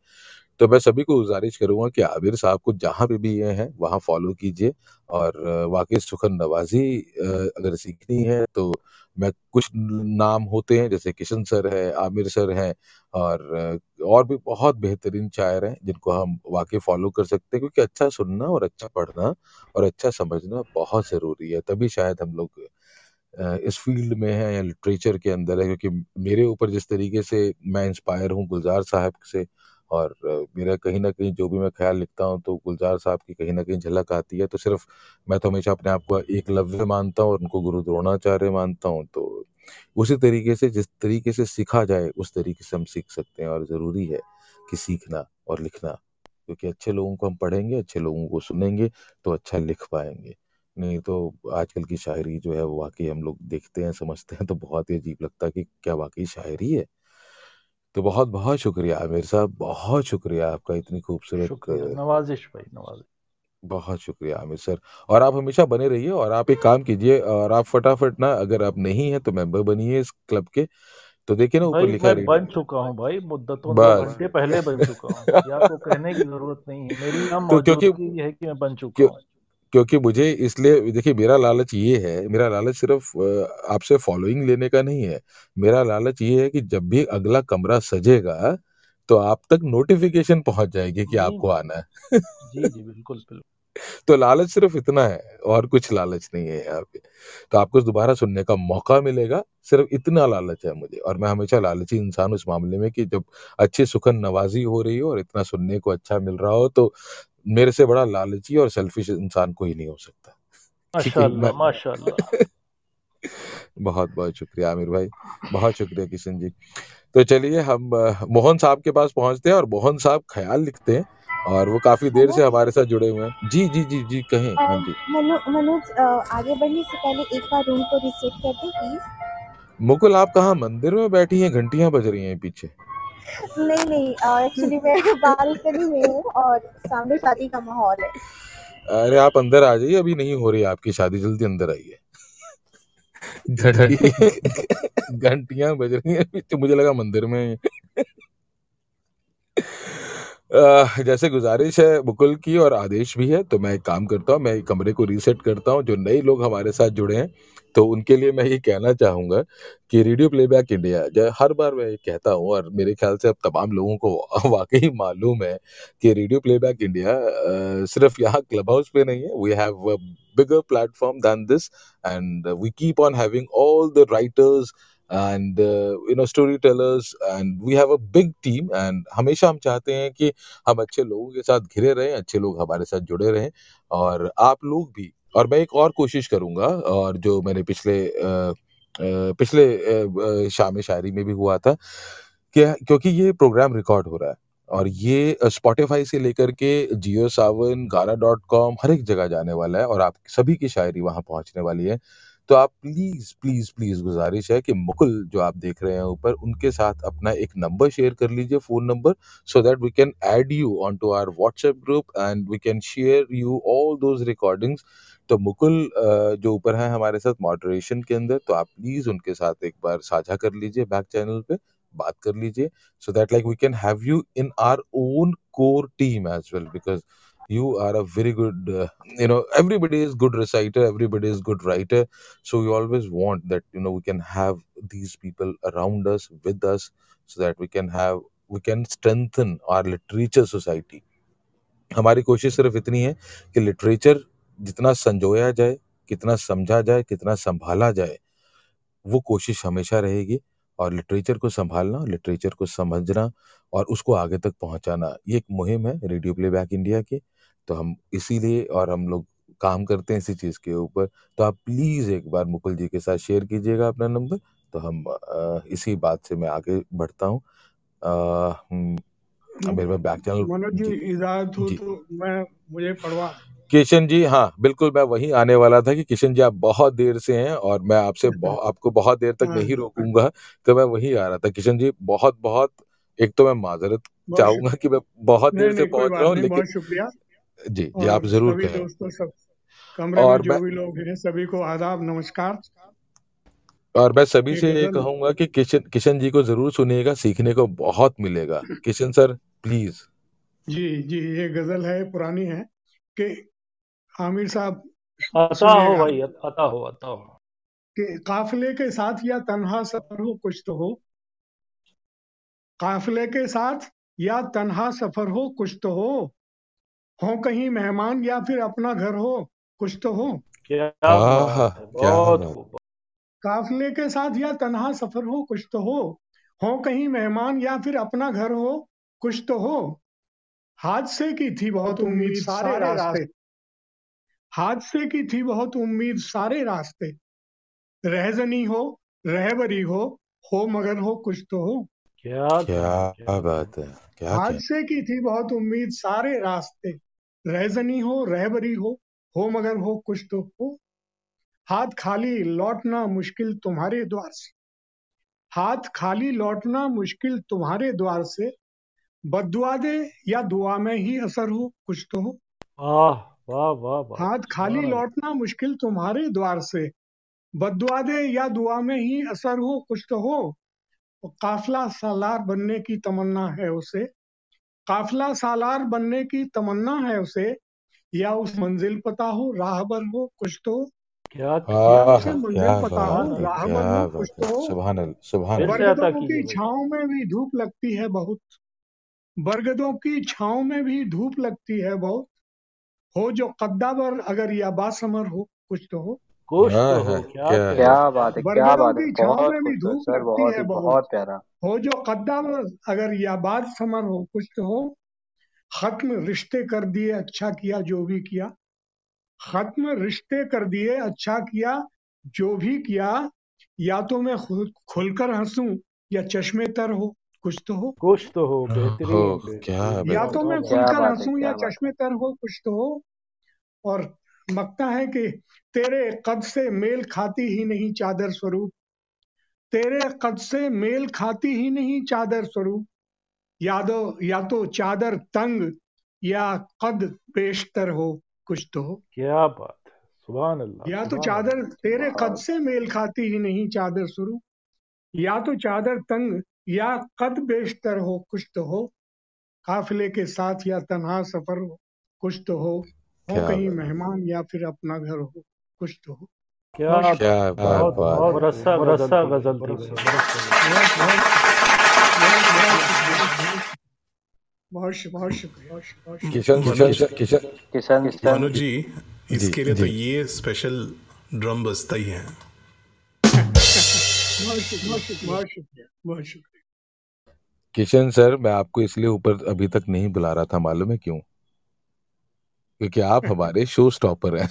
तो मैं सभी को गुज़ारिश करूँगा कि आबिर साहब को जहाँ पे भी ये हैं, वहाँ फ़ॉलो कीजिए और वाक़ई सुखन नवाज़ी अगर सीखनी है तो मैं कुछ नाम होते हैं, जैसे किशन सर है, आमिर सर हैं और और भी बहुत बेहतरीन शायर हैं, जिनको हम वाक़ई फ़ॉलो कर सकते हैं, क्योंकि अच्छा सुनना और अच्छा पढ़ना और अच्छा समझना बहुत ज़रूरी है। तभी शायद हम लोग इस फ़ील्ड में है या लिटरेचर के अंदर है क्योंकि मेरे ऊपर जिस तरीके से मैं इंस्पायर हूँ गुलज़ार साहब से और मेरा कहीं ना कहीं जो भी मैं ख़्याल लिखता हूँ तो गुलज़ार साहब की कहीं ना कहीं झलक आती है। तो सिर्फ़ मैं तो हमेशा अपने आप को एक लव्य मानता हूँ और उनको गुरु द्रोणाचार्य मानता हूँ। तो उसी तरीके से जिस तरीके से सीखा जाए उस तरीके से हम सीख सकते हैं और ज़रूरी है कि सीखना और लिखना क्योंकि अच्छे लोगों को हम पढ़ेंगे, अच्छे लोगों को सुनेंगे तो अच्छा लिख पाएँगे। नहीं तो आजकल की शायरी जो है वो वाक़ई हम लोग देखते हैं, समझते हैं तो बहुत ही अजीब लगता है कि क्या वाक़ई शायरी है? तो बहुत-बहुत शुक्रिया आमिर साहब, बहुत शुक्रिया आपका इतनी खूबसूरत नवाज़िश भाई, नवाज़िश। बहुत शुक्रिया आमिर सर और आप हमेशा बने रहिए और आप एक काम कीजिए और आप फटाफट ना अगर आप नहीं हैं तो मेंबर बनिए इस क्लब के। तो देखिए ना ऊपर लिखा मैं बन चुका हूँ भाई, मुद्दतों 2 बस। घंटे पहले बन चुका हूँ। ये आपको कहने की ज़रूरत नहीं है। मेरी यहाँ तो क्योंकि है कि मैं बन चुका हूँ। क्योंकि मुझे इसलिए देखिए मेरा लालच ये है, मेरा लालच सिर्फ़ आपसे फ़ॉलोइंग लेने का नहीं है। मेरा लालच ये है कि जब भी अगला कमरा सजेगा, तो आप तक नोटिफ़िकेशन पहुँच जाएगी कि आपको आना है। जी, जी, बिल्कुल, बिल्कुल। तो लालच सिर्फ़ इतना है और कुछ लालच नहीं है यहाँ पे। तो आपको दोबारा सुनने का मौका मिलेगा, सिर्फ़ इतना लालच है मुझे और मैं हमेशा लालची इंसान उस मामले में कि जब अच्छी सुखन नवाज़ी हो रही हो और इतना सुनने को अच्छा मिल रहा हो तो मेरे से बड़ा लालची और सेल्फ़िश इंसान कोई नहीं हो सकता। क्योंकि मैं माशाअल्लाह, माशाअल्लाह। बहुत-बहुत शुक्रिया आमिर भाई, बहुत शुक्रिया किशन जी। तो चलिए हम मोहन साहब के पास पहुँचते हैं और मोहन साहब ख्याल लिखते हैं और वो काफ़ी देर से हमारे साथ जुड़े हुए हैं। जी, जी, जी, जी, कहें। हाँ जी। मनोज आगे बढ़ने से पहले एक बार रूम को रीसेट कर दें प्लीज़? मुकुल आप कहाँ मंदिर में बैठी हैं? घंटियाँ बज रही हैं पीछे। नहीं, नहीं एक्चुअली मैं बालकनी में हूँ और सामने शादी का माहौल है। अरे आप अंदर आ जाइए, अभी नहीं हो रही आपकी शादी, जल्दी अंदर आइए। घंटी घंटी बज रही हैं पीछे, मुझे लगा मंदिर में। जैसे गुज़ारिश है मुकुल की और आदेश भी है, तो मैं एक काम करता हूँ, मैं कमरे को रीसेट करता हूँ। जो नए लोग हमारे साथ जुड़े हैं, तो उनके लिए मैं ये कहना चाहूँगा कि रेडियो प्लेबैक इंडिया ज हर बार मैं ये कहता हूँ और मेरे ख़्याल से अब तमाम लोगों को वाक़ई मालूम है कि रेडियो प्लेबैक इंडिया सिर्फ़ यहाँ क्लब हाउस पे नहीं है, we have bigger platform than this and we keep on having all the writers and you know story tellers and we have a big team and हमेशा हम चाहते हैं कि हम अच्छे लोगों के साथ घिरे रहें, अच्छे लोग हमारे साथ जुड़े रहें और आप लोग भी और मैं एक और कोशिश करूँगा और जो मैंने पिछले अ, पिछले शाम-ए-शायरी में भी हुआ था, क्या क्योंकि ये प्रोग्राम रिकॉर्ड हो रहा है और ये स्पॉटिफ़ाई से लेकर के जियो सावन, गाना डॉट कॉम हर एक जगह जाने वाला है और आप सभी की शायरी वहाँ पहुँचने वाली है। तो आप प्लीज़, प्लीज़, प्लीज़ गुज़ारिश है कि मुकुल जो आप देख रहे हैं ऊपर, उनके साथ अपना एक नंबर शेयर कर लीजिए, phone number, so that we can add you on to our WhatsApp group and we can share you all those recordings. तो मुकुल जो ऊपर हैं हमारे साथ मॉडरेशन के अंदर, तो आप प्लीज़ उनके साथ एक बार साझा कर लीजिए बैक चैनल पे, बात कर लीजिए, so that like we can have you in our own core team as well because you are a very good uh, you know everybody is good reciter everybody is good writer so we always want that you know we can have these people around us with us so that we can have we can strengthen our literature society हमारी कोशिश सिर्फ़ इतनी है कि literature जितना संजोया जाए, कितना समझा जाए, कितना संभाला जाए, वो कोशिश हमेशा रहेगी। और लिटरेचर को सँभालना, लिटरेचर को समझना और उसको आगे तक पहुँचाना, ये एक मुहिम है रेडियो प्लेबैक इंडिया की। तो हम इसीलिए और हम लोग काम करते हैं इसी चीज़ के ऊपर। तो आप प्लीज़ एक बार मुकुल जी के साथ शेयर कीजिएगा अपना नंबर। तो हम इसी बात से मैं आगे बढ़ता हूँ। हम्म, मेरे में बैक चैनल मनोज जी जी। इजाज़त हो तो मैं मुझे पढ़वा किशन जी हाँ बिल्कुल मैं वही आने वाला था कि किशन जी आप बहुत देर से हैं और मैं आपसे बहु, आपको बहुत देर तक हाँ। नहीं रोकूँगा तो मैं वही आ रहा था। किशन जी बहुत बहुत एक तो मैं माजरत चाहूँगा कि मैं बहुत देर से पहुँच रहा हूँ लेकिन शुक्रिया। जी जी आप ज़रूर कहें। और जो मैं भी लोग हैं सभी को आदाब नमस्कार। और मैं सभी से ये कहूँगा कि किशन किशन जी को ज़रूर सुनिएगा सीखने को बहुत मिलेगा। Kishan sir please. जी जी ये गज़ल है पुरानी है कि आमिर साहब अता हो भाई अता हो अता हो। कि काफिले के साथ या तन्हा सफ़र हो कुछ तो हो। काफिले के साथ या तन्हा सफ़र हो कुछ तो हो। हो कहीं मेहमान या फिर अपना घर हो कुछ तो हो। क्या है बहुत काफिले के साथ या तन्हा सफ़र हो कुछ तो हो। हो कहीं मेहमान या फिर अपना घर हो कुछ तो हो। हादसे की थी बहुत उम्मीद सारे रास्ते। हादसे की थी बहुत उम्मीद सारे रास्ते। रहजनी हो रहबरी हो हो मगर हो कुछ तो हो। क्या क्या क्या बात है क्या हादसे की थी बहुत उम्मीद सारे रास्ते। रहजनी हो रहबरी हो हो मगर हो कुछ तो हो। हाथ खाली लौटना मुश्किल तुम्हारे द्वार से। हाथ खाली लौटना मुश्किल तुम्हारे द्वार से। बदुआ दे या दुआ में ही असर हो कुछ तो हो। आह वाह वाह वाह। हाथ खाली लौटना मुश्किल तुम्हारे द्वार से। बदुआ दे या दुआ में ही असर हो कुछ तो हो। काफिला सालार बनने की तमन्ना है उसे। काफिला सालार बनने की तमन्ना है उसे। या उस मंजिल पता हो राहबर हो कुछ तो क्या या आह उसे मंजिल पता हो राहबर हो कुछ तो सुभान की छांव में भी धूप लगती है बहुत। बरगदों की छांव में भी धूप लगती है बहुत। हो जो कद्दावर अगर या बासमर हो कुछ तो हो। कुछ हाँ तो हो है क्या क्या क्या बात है क्या बात है बहुत में भी धूप सर बहुत है ही बहुत बहुत। प्यारा। हो जो कद्दावर अगर या बाद समर हो कुछ तो हो। खत्म रिश्ते कर दिए अच्छा किया जो भी किया। खत्म रिश्ते कर दिए अच्छा किया जो भी किया। या तो मैं खुलकर हंसूं या चश्मे तर हो। कुछ तो हो। कुछ तो हो हो। बेहतरीन क्या या तो मैं खुलकर है हंसूं या है चश्मे तर हो कुछ तो हो। और लगता है कि तेरे कद से मेल खाती ही नहीं चादर स्वरूप। तेरे कद से मेल खाती ही नहीं चादर स्वरूप। यादो या तो चादर तंग या कद पेशतर हो कुछ तो हो। क्या बात है। सुभान अल्लाह या तो चादर तेरे कद से मेल खाती ही नहीं चादर स्वरूप। या तो चादर तंग या कद बेशतर हो कुछ तो हो काफिले के साथ या तन्हा सफ़र हो कुछ तो हो हो कहीं मेहमान या फिर अपना घर हो कुछ तो हो। क्या बहुत बहुत गज़ल शुक्रिया। किशन मनोज किशन किशन। किशन किशन। जी इसके लिए तो ये स्पेशल ड्रम बजता ही है। बहुत बहुत शुक्रिया। बहुत शुक्रिया। बहुत शुक्रिया। किशन सर मैं आपको इसलिए ऊपर अभी तक नहीं बुला रहा था मालूम है क्यों? क्योंकि आप हमारे शो स्टॉपर हैं।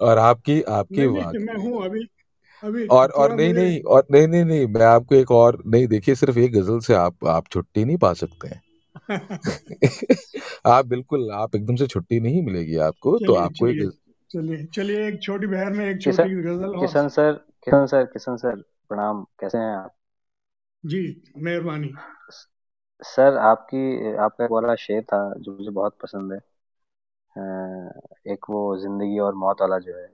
और आपकी आपकी नहीं नहीं मैं हूँ अभी अभी और और नहीं नहीं और नहीं नहीं नहीं मैं आपको एक और नहीं देखिए सिर्फ़ एक गज़ल से आप आप छुट्टी नहीं पा सकते हैं। आप बिल्कुल आप एकदम से छुट्टी नहीं मिलेगी आपको तो चलिए आपको एक चलिए चलिए चलिए एक छोटी बहन में एक छोटी गज़ल Kishan sir Kishan sir Kishan sir प्रणाम कैसे हैं आप? जी मेहरबानी। सर आपकी आपका एक वाला शेर था जो मुझे बहुत पसंद है। अ, एक वो ज़िंदगी और मौत वाला जो है।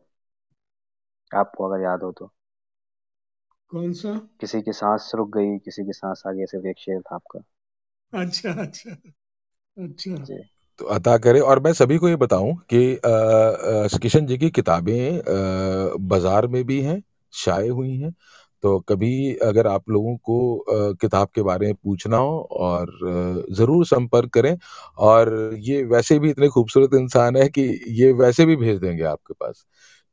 आपको अगर याद हो तो। कौन सा? किसी की सांस रुक गई किसी की सांस आगे सिर्फ़ एक शेर था आपका। अच्छा अच्छा अच्छा। जी। तो अता करें और मैं सभी को ये बताऊँ कि किशन जी की किताबें बाज़ार में भी हैं शाये हुई हैं तो कभी अगर आप लोगों को अ, किताब के बारे में पूछना हो और अ, ज़रूर संपर्क करें और ये वैसे भी इतने खूबसूरत इंसान है कि ये वैसे भी भेज देंगे आपके पास।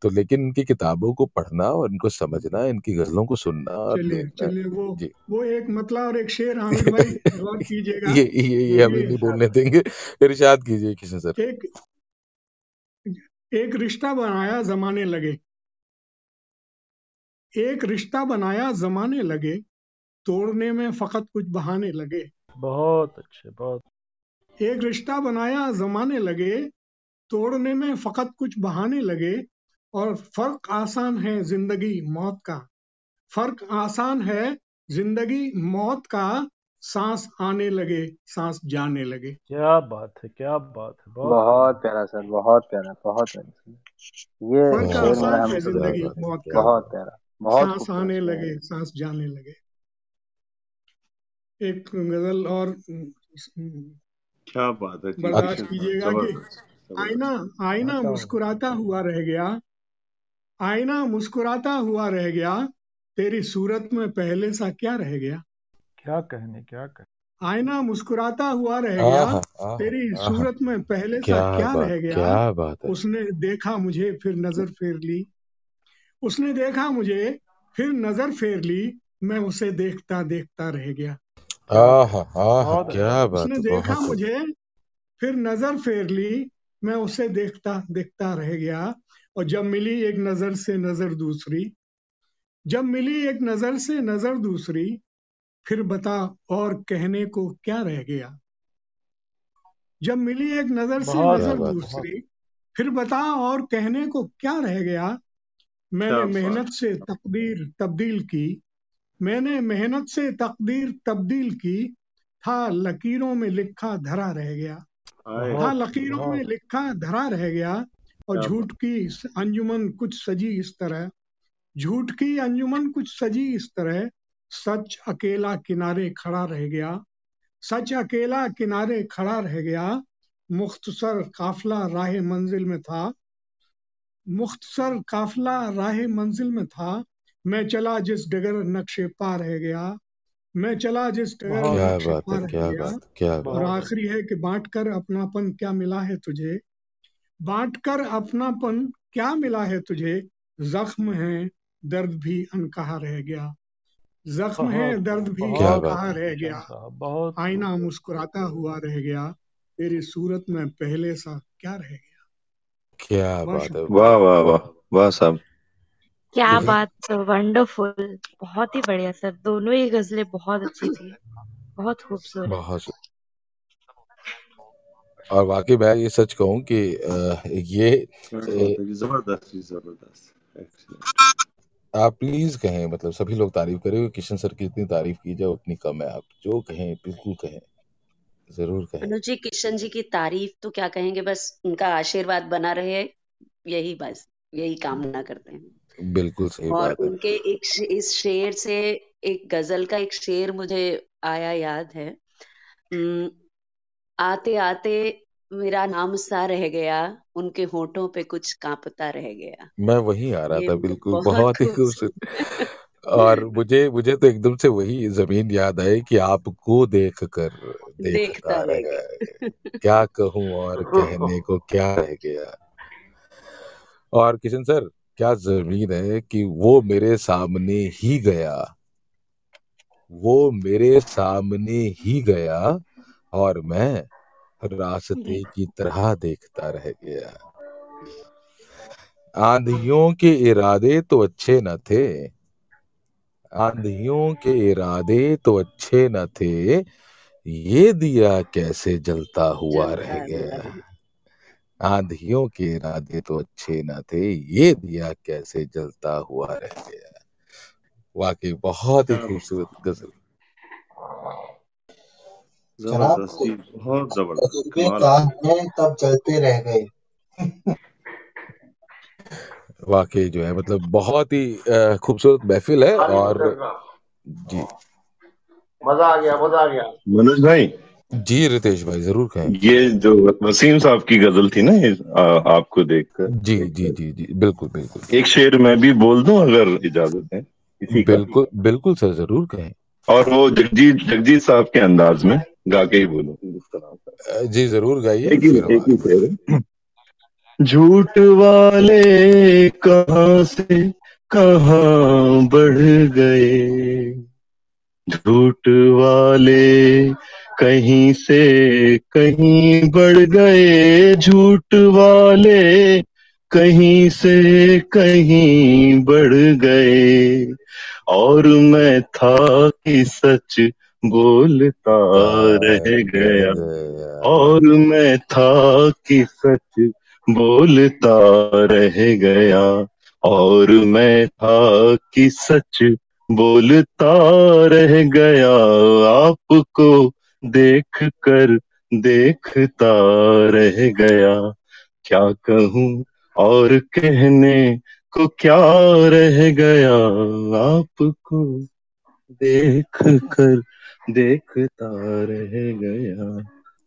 तो लेकिन इनकी किताबों को पढ़ना और इनको समझना इनकी गज़लों को सुनना और चलिए देखना चलिए वो जी। वो एक मतला और एक शेर आमिर भाई गौर कीजिएगा। ये ये ये हमें भी नहीं इरशाद बोलने देंगे। इरशाद कीजिए किशन सर एक एक रिश्ता बनाया जमाने लगे। एक रिश्ता बनाया जमाने लगे तोड़ने में फकत कुछ बहाने लगे। बहुत अच्छे बहुत। एक रिश्ता बनाया जमाने लगे तोड़ने में फकत कुछ बहाने लगे और फ़र्क आसान है ज़िंदगी मौत का। फ़र्क आसान है ज़िंदगी मौत का सांस आने लगे सांस जाने लगे। क्या बात है क्या बात है बहुत। बहुत प्यारा सर बहुत प्यारा बहुत प्यारा। सर ये फ़र्क शेर बहुत मैं आसान है ज़िंदगी मौत का। बहुत प्यारा। बहुत सांस आने लगे है सांस जाने लगे। एक गज़ल और क्या बात है जी बर्दाश्त किशन कीजिएगा कि ज़बरदस्त आईना आईना मुस्कुराता हुआ रह गया। आईना मुस्कुराता हुआ रह गया। तेरी सूरत में पहले सा क्या रह गया? क्या कहने क्या कहने आईना मुस्कुराता हुआ रह गया। आहा आहा तेरी आहा। सूरत में पहले सा क्या क्या रह गया? क्या बात है। उसने देखा मुझे फिर नज़र फेर ली। उसने देखा मुझे फिर नज़र फेर ली मैं उसे देखता देखता रह गया। आहा आहा क्या बात उसने देखा मुझे फिर नज़र फेर ली मैं उसे देखता देखता रह गया। और जब मिली एक नज़र से नज़र दूसरी जब मिली एक नज़र से नज़र दूसरी फिर बता और कहने को क्या रह गया? जब मिली एक नज़र से नज़र दूसरी फिर बता और कहने को क्या रह गया? मैंने मेहनत से तकदीर तब्दील की। मैंने मेहनत से तकदीर तब्दील की था लकीरों में लिखा धरा रह गया। था लकीरों में लिखा धरा रह गया और झूठ की अंजुमन कुछ सजी इस तरह। झूठ की अंजुमन कुछ सजी इस तरह। सच अकेला किनारे खड़ा रह गया। सच अकेला किनारे खड़ा रह गया। मुख्तसर काफिला राह मंजिल में था। मुख्तसर काफिला राह मंजिल में था। मैं चला जिस डगर नक्शे पा रह गया। मैं चला जिस डगर नक्शे बात पा है रह क्या गया। बात क्या और आखिरी है कि बांट कर अपनापन क्या मिला है तुझे? बांट कर अपनापन क्या मिला है तुझे? जख्म है दर्द भी अनकहा रह गया। जख्म है दर्द भी अनकहा रह गया। बहुत। आईना मुस्कुराता हुआ रह गया। तेरी सूरत में पहले सा क्या रह गया? क्या बात है। वाह वाह वाह वाह साहब। क्या बात वंडरफुल बहुत ही बढ़िया सर दोनों ही गजलें बहुत अच्छी थी। बहुत खूबसूरत। बहुत और वाकई मैं ये सच कहूँ कि ये ज़बरदस्त जी ज़बरदस्त। आप प्लीज़ कहें मतलब सभी लोग तारीफ़ करें किशन सर की इतनी तारीफ़ की जाए उतनी कम है। आप जो कहें बिल्कुल कहें। ज़रूर कहें। अनुज जी किशन जी की तारीफ़ तो क्या कहेंगे बस उनका आशीर्वाद बना रहे यही बस यही कामना करते हैं। बिल्कुल सही और बात उनके है एक शे- इस शेर से एक गज़ल का एक शेर मुझे आया याद है। आते आते मेरा नाम सा रह गया उनके होठों पे कुछ कांपता रह गया। मैं वही आ रहा था बिल्कुल बहुत बहुत ही खूबसूरत खूबसूरत और मुझे मुझे तो एकदम से वही ज़मीन याद आई कि आपको देख कर देखता रह गया। क्या कहूँ और कहने को क्या रह गया। और किशन सर क्या ज़मीन है कि वो मेरे सामने ही गया? वो मेरे सामने ही गया और मैं रास्ते की तरह देखता रह गया। आंधियों के इरादे तो अच्छे न थे आंधियों के इरादे तो अच्छे न थे ये दिया कैसे जलता हुआ रह गया? आंधियों के इरादे तो अच्छे न थे ये दिया कैसे जलता हुआ रह गया? वाकई बहुत ही खूबसूरत गज़ल। ज़बरदस्त बहुत ज़बरदस्त तब जलते रह गए। वाकई जो है मतलब बहुत ही खूबसूरत महफिल है और जी। मज़ा आ गया मज़ा आ गया। मनोज भाई। जी रितेश भाई ज़रूर कहें। ये जो वसीम साहब की गज़ल थी ना ये आ, आपको देखकर। जी जी जी जी बिल्कुल बिल्कुल। एक शेर मैं भी बोल दूँ अगर इजाज़त है बिल्कुल बिल्कुल सर ज़रूर कहें। और वो जगजीत जगजीत साहब के अंदाज में गा के ही बोलूँ। जी ज़रूर गाइए। एक ही एक ही शेर है। झूठ वाले कहाँ से कहाँ बढ़ गए? झूठ वाले कहीं से कहीं बढ़ गए? झूठ वाले कहीं से कहीं बढ़ गए? और मैं था कि सच बोलता रह गया। और मैं था कि सच बोलता रह गया और मैं था कि सच बोलता रह गया। आपको देख कर देखता रह गया। क्या कहूँ और कहने को क्या रह गया? आपको देख कर देखता रह गया।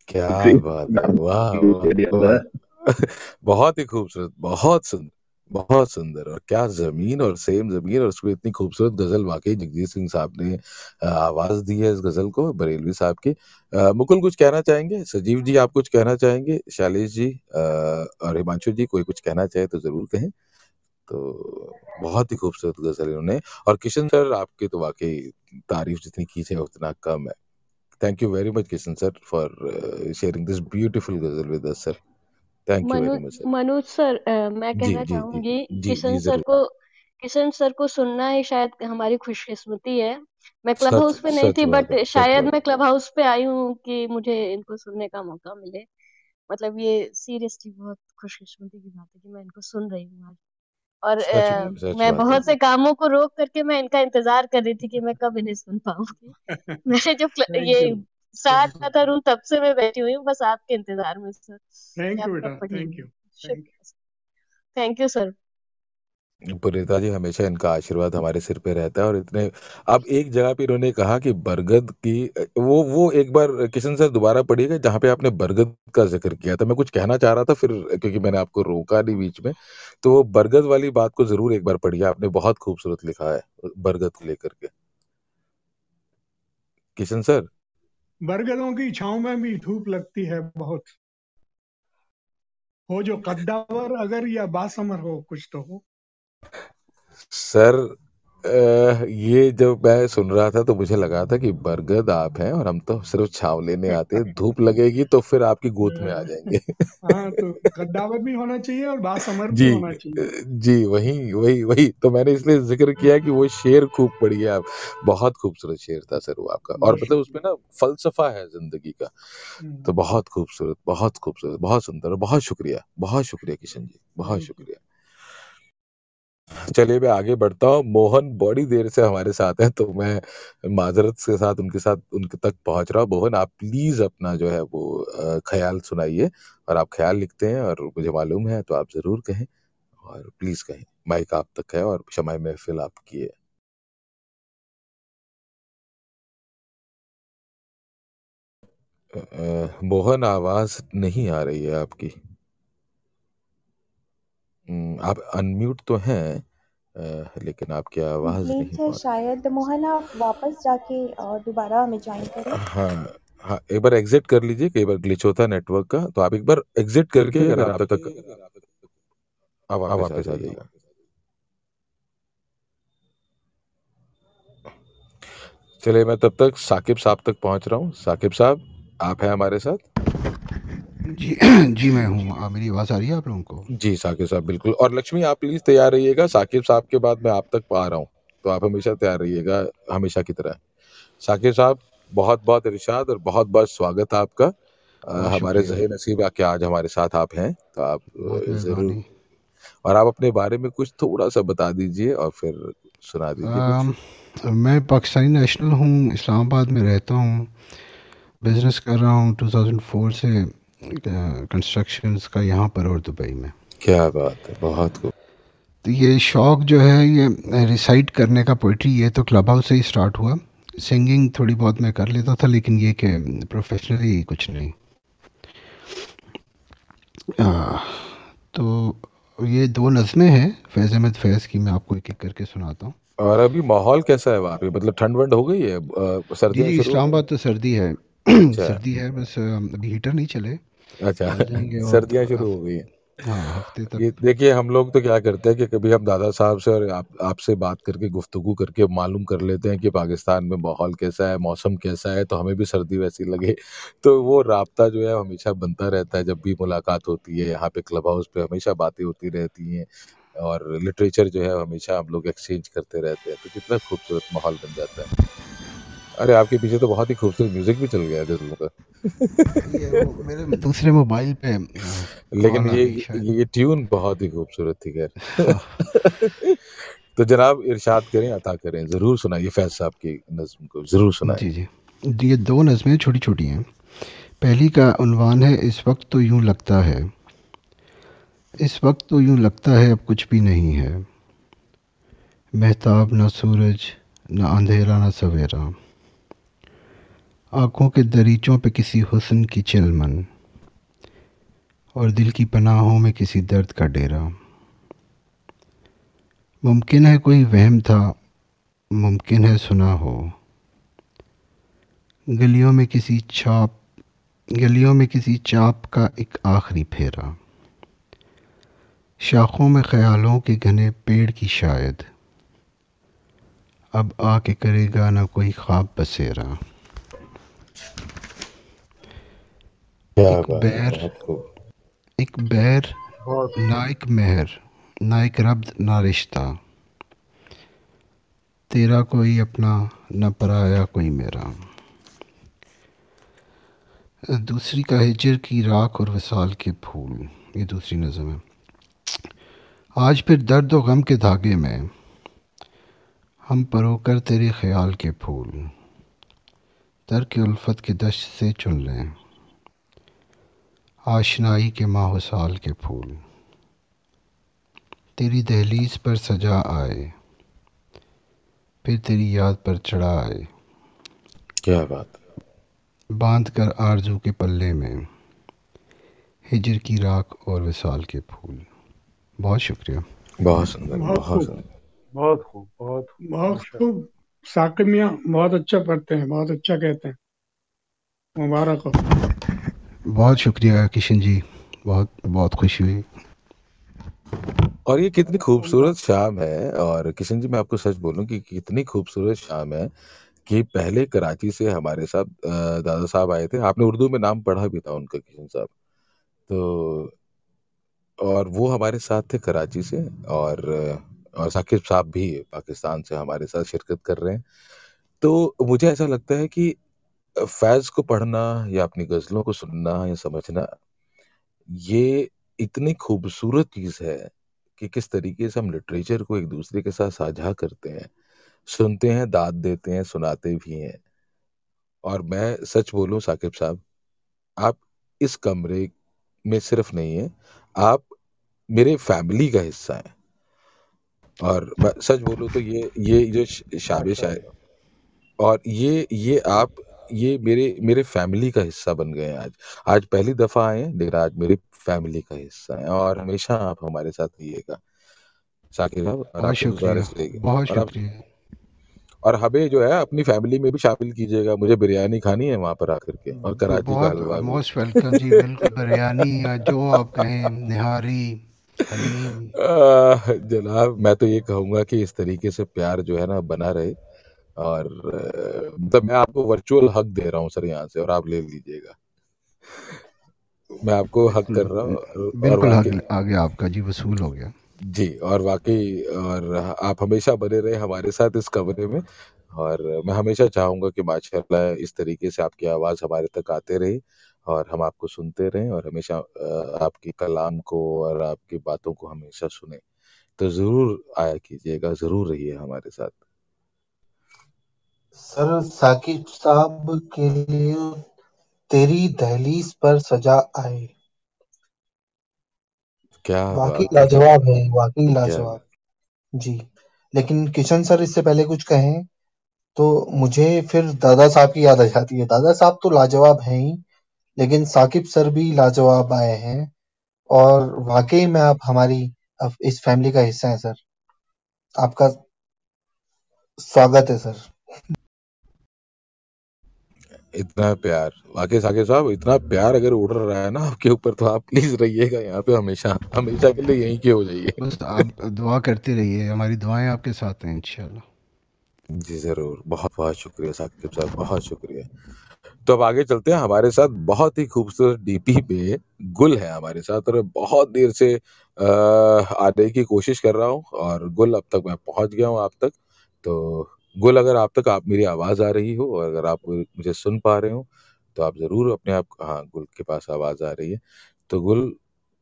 क्या. बात वाह। बहुत ही खूबसूरत, बहुत सुंदर बहुत सुंदर और क्या ज़मीन और सेम ज़मीन और उसमें इतनी खूबसूरत गज़ल वाकई जगजीत सिंह साहब ने आवाज़ दी है इस गज़ल को बरेलवी साहब की। मुकुल कुछ कहना चाहेंगे? सजीव जी आप कुछ कहना चाहेंगे? शैलेश जी और हिमांशु जी कोई कुछ कहना चाहे तो ज़रूर कहें। तो बहुत ही खूबसूरत गज़ल इन्होंने और किशन सर आपकी तो वाकई तारीफ़ जितनी की जाए उतना कम है। Thank you very much Kishan sir for sharing this beautiful ghazal with sir thank you Manoj very much sir Manoj sir मैं कहना चाहूँगी किशन सर को किशन सर को सुनना ही शायद हमारी खुशकिस्मती है। मैं क्लब हाउस पे नहीं थी बट शायद मैं क्लब हाउस पे आई हूँ कि मुझे इनको सुनने का मौका मिले। मतलब ये सीरियसली बहुत खुशकिस्मती की बात है कि मैं इनको सुन रही हूँ आज। और सच सच मैं बहुत से कामों को रोक करके मैं इनका इंतज़ार कर रही थी कि मैं कब इन्हें सुन पाऊँगी। मैंने जो यू स्टार्ट किया था रूम तब से मैं बैठी हुई हूँ बस आपके इंतज़ार में सर। थैंक यू बेटा. Thank you thank you sir. Punita ji हमेशा इनका आशीर्वाद हमारे सिर पे रहता है और इतने अब एक जगह पे इन्होंने कहा कि बरगद की वो वो एक बार किशन सर दोबारा पढ़िएगा जहाँ पे आपने बरगद का ज़िक्र किया था। मैं कुछ कहना चाह रहा था फिर क्योंकि मैंने आपको रोका नहीं बीच में तो वो बरगद वाली बात को ज़रूर एक बार पढ़िए। आपने बहुत खूबसूरत लिखा है बरगद को लेकर के। किशन सर? बरगदों की छाव में भी धूप लगती है बहुत। हो जो कद्दावर, अगर या बासमर हो, कुछ तो हो। सर ये जब मैं सुन रहा था तो मुझे लगा था कि बरगद आप हैं और हम तो सिर्फ़ छांव लेने आते हैं। धूप लगेगी तो फिर आपकी गोद में आ जाएँगे। हाँ तो कद्दावर भी होना चाहिए और बासमर भी जी होना चाहिए। जी वही वही वही। तो मैंने इसलिए ज़िक्र किया कि वो शेर खूब पढ़िए आप बहुत खूबसूरत शेर था सर वो आपका। और मतलब उसमें ना फलसफा है ज़िंदगी का। तो बहुत खूबसूरत बहुत खूबसूरत बहुत सुंदर बहुत शुक्रिया बहुत शुक्रिया किशन जी बहुत शुक्रिया। चलिए मैं आगे बढ़ता हूँ। मोहन बड़ी देर से हमारे साथ हैं तो मैं माजरत के साथ, उनके साथ, उनके तक पहुँच रहा हूँ। मोहन, आप प्लीज़ अपना जो है वो ख्याल सुनाइए और आप ख्याल लिखते हैं और मुझे मालूम है तो आप ज़रूर कहें और प्लीज़ कहें। माइक आप तक है और शमाय महफिल आपकी है मोहन, आवाज़ नहीं आ रही है आपकी। हम्म, आप अनम्यूट तो हैं अ, लेकिन आपकी आवाज़ नहीं है शायद मोहन आप वापस जाके अ, दोबारा हमें ज्वाइन करें। हाँ हाँ एक बार एग्जिट कर लीजिए कई बार ग्लिच होता है नेटवर्क का तो आप एक बार एग्जिट करके अगर आप तक आप वापस आ जाइएगा। चलिए मैं तब तक साकिब साहब तक पहुँच रहा हूँ। साकिब साहब आप हैं हमारे साथ? जी। जी। मैं हूँ। मेरी आवाज़ आ रही है आप लोगों को? जी साकिब साहब बिल्कुल। और लक्ष्मी आप प्लीज़ तैयार रहिएगा। साकिब साहब के बाद मैं आप तक आ रहा हूँ। तो आप हमेशा तैयार रहिएगा हमेशा की तरह। साकिब साहब बहुत बहुत इरशाद और बहुत बहुत स्वागत है आपका। बहुत हमारे जहे नसीब आके आज हमारे साथ आप हैं तो आप ज़रूर। और आप अपने बारे में कुछ थोड़ा सा बता दीजिए और फिर सुना दीजिए मैं पाकिस्तानी नेशनल हूँ इस्लामाबाद में रहता हूँ बिज़नेस कर रहा हूँ 2004 से। कंस्ट्रक्शंस का यहाँ पर और दुबई में। क्या बात है बहुत खूब। तो ये शौक़ जो है ये रिसाइट करने का पोइट्री ये तो क्लब हाउस से ही स्टार्ट हुआ। सिंगिंग थोड़ी बहुत मैं कर लेता था लेकिन ये कि प्रोफेशनली कुछ नहीं। आ, तो ये दो नज़में हैं फैज़ अहमद फैज़ की मैं आपको एक एक करके सुनाता हूँ। और अभी माहौल कैसा है वहाँ पे? मतलब ठंड वंड हो गई है? जी गई इस्लामाबाद तो सर्दी है। अच्छा। सर्दी है बस अभी हीटर नहीं चले। अच्छा। सर्दियाँ शुरू हो गई हैं। हाँ देखिए हम लोग तो क्या करते हैं कि कभी हम दादा साहब से और आप आपसे बात करके गुफ्तगू करके मालूम कर लेते हैं कि पाकिस्तान में माहौल कैसा है मौसम कैसा है तो हमें भी सर्दी वैसी लगे। तो वो राबता जो है हमेशा बनता रहता है। जब भी मुलाकात होती है यहाँ पे क्लब हाउस पे हमेशा बातें होती रहती हैं और लिटरेचर जो है हमेशा हम लोग एक्सचेंज करते रहते हैं। तो कितना खूबसूरत माहौल बन जाता है। अरे आपके पीछे तो बहुत ही खूबसूरत म्यूज़िक भी चल गया है गजलों का मेरे दूसरे मोबाइल पे लेकिन ये ये ट्यून बहुत ही खूबसूरत थी खैर। तो जनाब इरशाद करें अता करें ज़रूर सुनाइए फैज साहब की नज़्म को ज़रूर सुनाएँ। जी जी। ये दो नज़में छोटी छोटी हैं। पहली का उन्वान है इस वक्त तो यूँ लगता है। इस वक्त तो यूँ लगता है अब कुछ भी नहीं है। महताब ना सूरज ना अंधेरा ना सवेरा। आँखों के दरीचों पे किसी हुस्न की चिलमन और दिल की पनाहों में किसी दर्द का डेरा। मुमकिन है कोई वहम था, मुमकिन है सुना हो। गलियों में किसी छाप, गलियों में किसी चाप का एक आखिरी फेरा। शाखों में ख्यालों के घने पेड़ की शायद। अब आके करेगा ना कोई ख्वाब बसेरा। एक बैर एक बैर बहुत ना एक मेहर ना एक रब्त ना रिश्ता। तेरा कोई अपना न पराया कोई मेरा। दूसरी का हिजर की राख और वसाल के फूल ये दूसरी नज़म है। आज फिर दर्द व गम के धागे में हम परोकर तेरे ख्याल के फूल। तर के उल्फत के दश्त से चुन लें। आशनाई के माह साल के फूल। तेरी दहलीज पर सजा आए फिर तेरी याद पर चढ़ा आए। क्या बात बाँध कर आरज़ू के पल्ले में हिजर की राख और विसाल के फूल। बहुत शुक्रिया। बहुत सुंदर बहुत सुंदर। बहुत खूब बहुत खूब। बहुत खूब। साकिब मियाँ बहुत अच्छा पढ़ते हैं बहुत अच्छा कहते हैं। मुबारक हो। बहुत शुक्रिया किशन जी बहुत बहुत खुशी हुई। और ये कितनी खूबसूरत शाम है और किशन जी मैं आपको सच बोलूँ कि कितनी खूबसूरत शाम है कि पहले कराची से हमारे साथ दादा साहब आए थे। आपने उर्दू में नाम पढ़ा भी था उनका किशन साहब। तो और वो हमारे साथ थे कराची से और और साकिब साहब भी पाकिस्तान से हमारे साथ शिरकत कर रहे हैं। तो मुझे ऐसा लगता है कि फैज़ को पढ़ना या अपनी गज़लों को सुनना या समझना, ये इतनी खूबसूरत चीज़ है कि किस तरीके से हम लिटरेचर को एक दूसरे के साथ साझा करते हैं, सुनते हैं, दाद देते हैं, सुनाते भी हैं। और मैं सच बोलूँ साकिब साहब, आप इस कमरे में सिर्फ़ नहीं है, आप मेरे फैमिली का हिस्सा हैं। और सच बोलूँ तो ये ये जो शाबे शायर और ये ये आप ये मेरे मेरे फैमिली का हिस्सा बन गए हैं आज। आज पहली दफ़ा आए हैं लेकिन आज मेरी फैमिली का हिस्सा है और हमेशा आप हमारे साथ रहिएगा। साकिब साहब और बहुत शुक्रिया बहुत शुक्रिया। और हमें जो है अपनी फैमिली में भी शामिल कीजिएगा। मुझे बिरयानी खानी है वहाँ पर आकर के और कराची का हलवा मोस्ट वेलकम जी बिल्कुल बिरयानी या जो आप कहें निहारी हलीम जनाब मैं तो ये कहूँगा कि इस तरीके से प्यार जो है ना बना रहे और अ, मतलब मैं आपको वर्चुअल हक दे रहा हूँ सर यहाँ से और आप ले लीजिएगा। मैं आपको हक कर रहा हूँ और और बिल्कुल वाकई हक आ गया आपका जी वसूल हो गया। जी और वाकई और आप हमेशा बने रहे हमारे साथ इस कमरे में और मैं हमेशा चाहूँगा कि माशाल्लाह इस तरीके से आपकी आवाज़ हमारे तक आते रहे। और हम आपको सुनते रहें और हमेशा आपके कलाम को और आपकी बातों को हमेशा सुने। तो ज़रूर आया कीजिएगा ज़रूर रहिए हमारे साथ। सर साकिब साहब के लिए तेरी दहलीज पर सजा आए क्या वाकई लाजवाब है वाकई लाजवाब। जी लेकिन किशन सर इससे पहले कुछ कहें तो मुझे फिर दादा साहब की याद आ जाती है। दादा साहब तो लाजवाब हैं ही लेकिन साकिब सर भी लाजवाब आए हैं। और वाकई में आप हमारी अब इस फैमिली का हिस्सा हैं सर। आपका स्वागत है सर। इतना प्यार। वाकई साकिब साहब इतना प्यार अगर उड़ रहा है ना आपके ऊपर तो आप प्लीज़ रहिएगा यहाँ पे हमेशा। हमेशा के लिए यहीं के हो जाइए। बस आप दुआ करते रहिए। हमारी दुआएँ आपके साथ हैं इंशाल्लाह। जी ज़रूर। बहुत बहुत शुक्रिया साकिब साहब बहुत शुक्रिया। तो अब आगे चलते हैं। हमारे साथ बहुत ही खूबसूरत डीपी पे गुल है हमारे साथ और बहुत देर से आने की कोशिश कर रहा हूँ और गुल अब तक मैं पहुँच गया हूँ आप तक। तो गुल अगर आप तक, आप मेरी आवाज़ आ रही हो और अगर आप मुझे सुन पा रहे हो तो आप ज़रूर अपने आप हाँ गुल के पास आवाज़ आ रही है। तो गुल,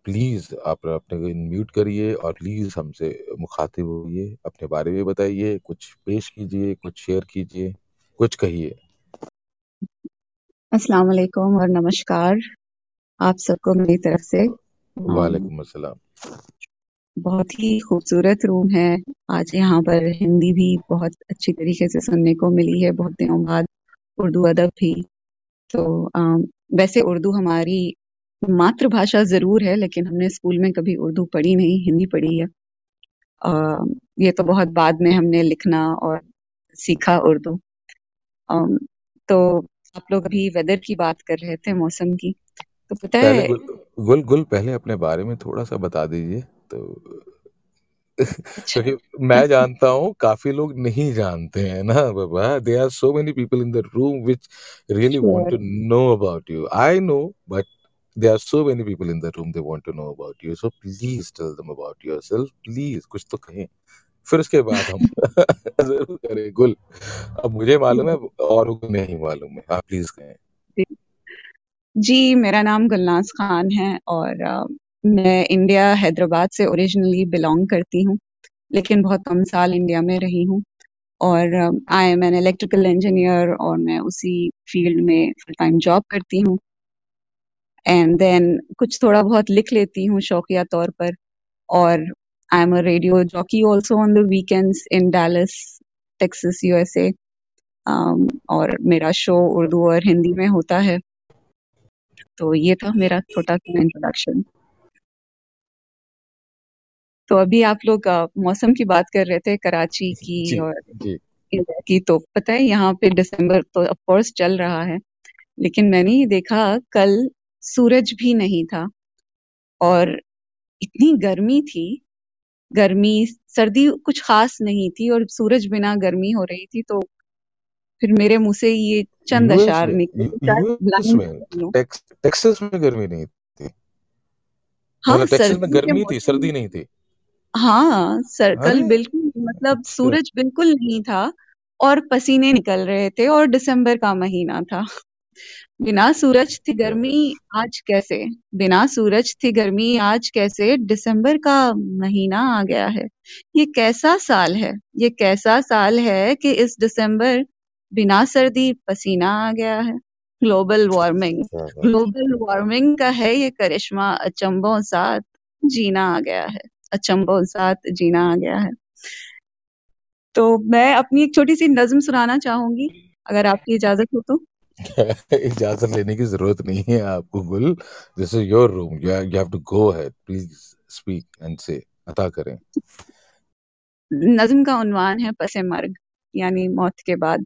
प्लीज़ आप अपने को म्यूट करिए और प्लीज़ हमसे मुखातिब होइए, अपने बारे में बताइए, कुछ पेश कीजिए, कुछ शेयर कीजिए, कुछ कहिए। अस्सलाम वालेकुम और नमस्कार आप सबको मेरी तरफ़ से। वालेकुम अस्सलाम। बहुत ही खूबसूरत रूम है। आज यहाँ पर हिंदी भी बहुत अच्छी तरीके से सुनने को मिली है। बहुत दिनों बाद उर्दू अदब भी। तो अम, वैसे उर्दू हमारी मातृभाषा ज़रूर है लेकिन हमने स्कूल में कभी उर्दू पढ़ी नहीं हिंदी पढ़ी है। अम, ये तो बहुत बाद में हमने लिखना और सीखा उर्दू। तो आप लोग अभी वेदर की बात कर रहे थे मौसम की। तो पता है गुल गुल गुल पहले अपने बारे में थोड़ा सा बता दीजिए तो अच्छा। क्योंकि मैं जानता हूँ काफ़ी लोग नहीं जानते हैं ना बाबा। They are so many people in the room which really want sure to know about you I know but there are so many people in the room they want to know about you so please tell them about yourself please कुछ तो कहें। फिर उसके बाद हम ज़रूर करें गुल। अब मुझे मालूम है और नहीं मालूम है। आप प्लीज़ कहें। जी मेरा नाम गुलनाज खान है और अ, मैं इंडिया हैदराबाद से ओरिजिनली बिलोंग करती हूँ लेकिन बहुत कम साल इंडिया में रही हूँ। और I am an electrical engineer और मैं उसी फ़ील्ड में फुल टाइम जॉब करती हूँ। एंड देन कुछ थोड़ा बहुत लिख लेती हूँ शौकिया तौर पर और I am a radio jockey also on the weekends in Dallas Texas USA और मेरा शो उर्दू और हिंदी में होता है। तो ये था मेरा छोटा सा इंट्रोडक्शन तो अभी आप लोग मौसम की बात कर रहे थे कराची की जी और जी। इंडिया की। तो पता है यहाँ पे दिसंबर तो ऑफ़ कोर्स चल रहा है लेकिन मैंने ये देखा कल सूरज भी नहीं था। और इतनी गर्मी थी गर्मी सर्दी कुछ खास नहीं थी और सूरज बिना गर्मी हो रही थी तो फिर मेरे मुँह से ये चंद अशार निकले। टेक्स टेक्सास में गर्मी नहीं थी। हाँ मतलब टेक्सास में गर्मी थी सर्दी नहीं थी। हाँ सर कल अरे बिल्कुल मतलब अच्छा। सूरज बिल्कुल नहीं था और पसीने निकल रहे थे और दिसंबर का महीना था। बिना सूरज थी गर्मी आज कैसे? बिना सूरज थी गर्मी आज कैसे? दिसंबर का महीना आ गया है। ये कैसा साल है? ये कैसा साल है कि इस दिसंबर बिना सर्दी पसीना आ गया है? Global warming. ग्लोबल वार्मिंग का है ये करिश्मा। अचंभों साथ जीना आ गया है। अचंभों साथ जीना आ गया है। तो मैं अपनी एक छोटी सी नज्म सुनाना चाहूँगी। अगर आपकी इजाज़त हो तो। इजाज़त लेने की ज़रूरत नहीं है आपको Gul this is your room you have to go ahead please speak and से अता करें। नज्म का उन्वान है पसे मर्ग, यानी मौत के बाद।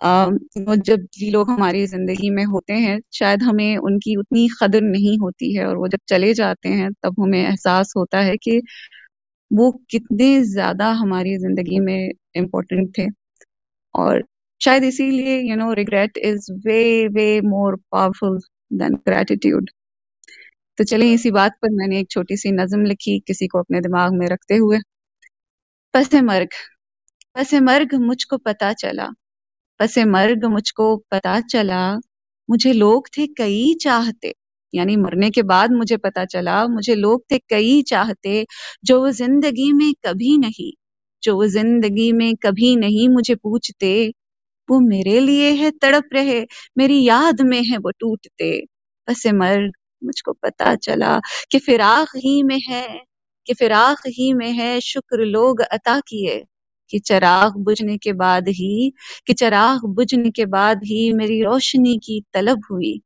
वो जब ये लोग हमारी ज़िंदगी में होते हैं, शायद हमें उनकी उतनी कदर नहीं होती है और वो जब चले जाते हैं, तब हमें एहसास होता है कि वो कितने ज़्यादा हमारी ज़िंदगी में इम्पोर्टेंट थे। और शायद इसीलिए you know regret is way way more powerful than gratitude तो चलिए इसी बात पर मैंने एक छोटी सी नज्म लिखी, किसी को अपने दिमाग में रखते हुए। पसे मर्ग। पसे मर्ग मुझको पता चला। पसे मर्ग मुझको पता चला। मुझे लोग थे कई चाहते। यानी मरने के बाद मुझे पता चला, मुझे लोग थे कई चाहते, जो वो ज़िंदगी में कभी नहीं, जो वो ज़िंदगी में कभी नहीं मुझे पूछते। वो मेरे लिए है, तड़प रहे। मेरी याद में है वो टूटते। पसे मर्ग मुझको पता चला कि फिराक ही में है, कि फिराक ही में है, शुक्र लोग अता किए कि चराग बुझने के बाद ही, कि चराग बुझने के बाद ही मेरी रोशनी की तलब हुई।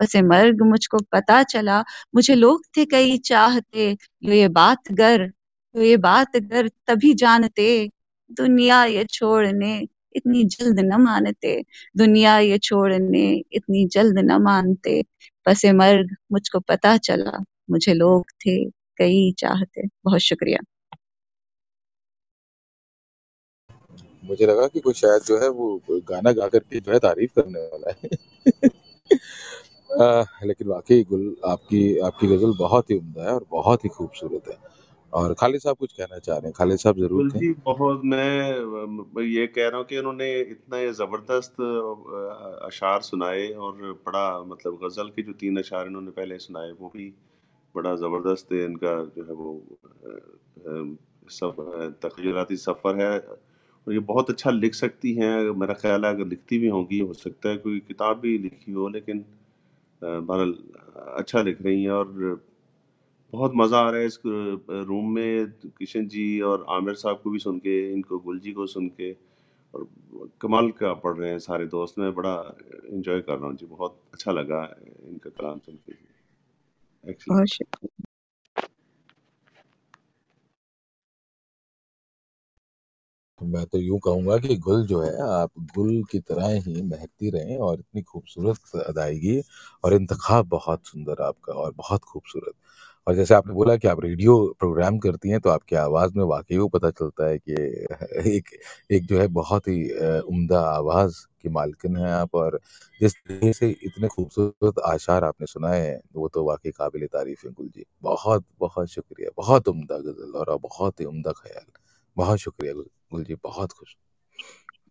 पसे मर्ग मुझको पता चला, मुझे लोग थे कई चाहते जो ये बात गर जो ये बात गर तभी जानते, दुनिया ये छोड़ने इतनी जल्द न मानते। दुनिया ये छोड़ने इतनी जल्द न मानते। पसे मर्ग मुझको पता चला मुझे लोग थे कई चाहते। बहुत शुक्रिया। मुझे लगा कि कोई शायद जो है वो गाना गा करके जो है तारीफ़ करने वाला है। आ, लेकिन वाकई गुल आपकी आपकी गज़ल बहुत ही उम्दा है और बहुत ही खूबसूरत है। और खालिद साहब कुछ कहना चाह रहे हैं? खालिद साहब ज़रूर जी बहुत मैं ये कह रहा हूँ कि उन्होंने इतना ये ज़बरदस्त अशार सुनाए और बड़ा मतलब गज़ल के जो तीन अशार इन्होंने पहले सुनाए वो भी बड़ा ज़बरदस्त है। इनका जो है वो सब तखयलाती सफ़र है और ये बहुत अच्छा लिख सकती हैं। मेरा ख्याल है अगर लिखती भी होंगी हो सकता है कोई किताब भी लिखी हो लेकिन बहरहाल अच्छा लिख रही हैं और बहुत मज़ा आ रहा है इस रूम में किशन जी और आमिर साहब को भी सुन के इनको गुल जी को सुन के। और कमाल का पढ़ रहे हैं सारे दोस्त। मैं बड़ा इंजॉय कर रहा हूँ जी। बहुत अच्छा लगा इनका कलाम सुन के। एक्चुअली मैं तो यूँ कहूँगा कि गुल जो है आप गुल की तरह ही महकती रहें और इतनी खूबसूरत अदायगी और इंतखाब बहुत सुंदर आपका और बहुत खूबसूरत। और जैसे आपने बोला कि आप रेडियो प्रोग्राम करती हैं तो आपकी आवाज़ में वाकई वो पता चलता है कि एक एक जो है बहुत ही उम्दा आवाज़ की मालकिन हैं आप और जिस तरीके से इतने खूबसूरत आशार आपने सुनाए हैं वो तो वाकई काबिल तारीफ़ है गुल जी बहुत बहुत शुक्रिया। बहुत उम्दा गज़ल और बहुत ही उम्दा ख्याल। बहुत शुक्रिया गुल जी बहुत खुश।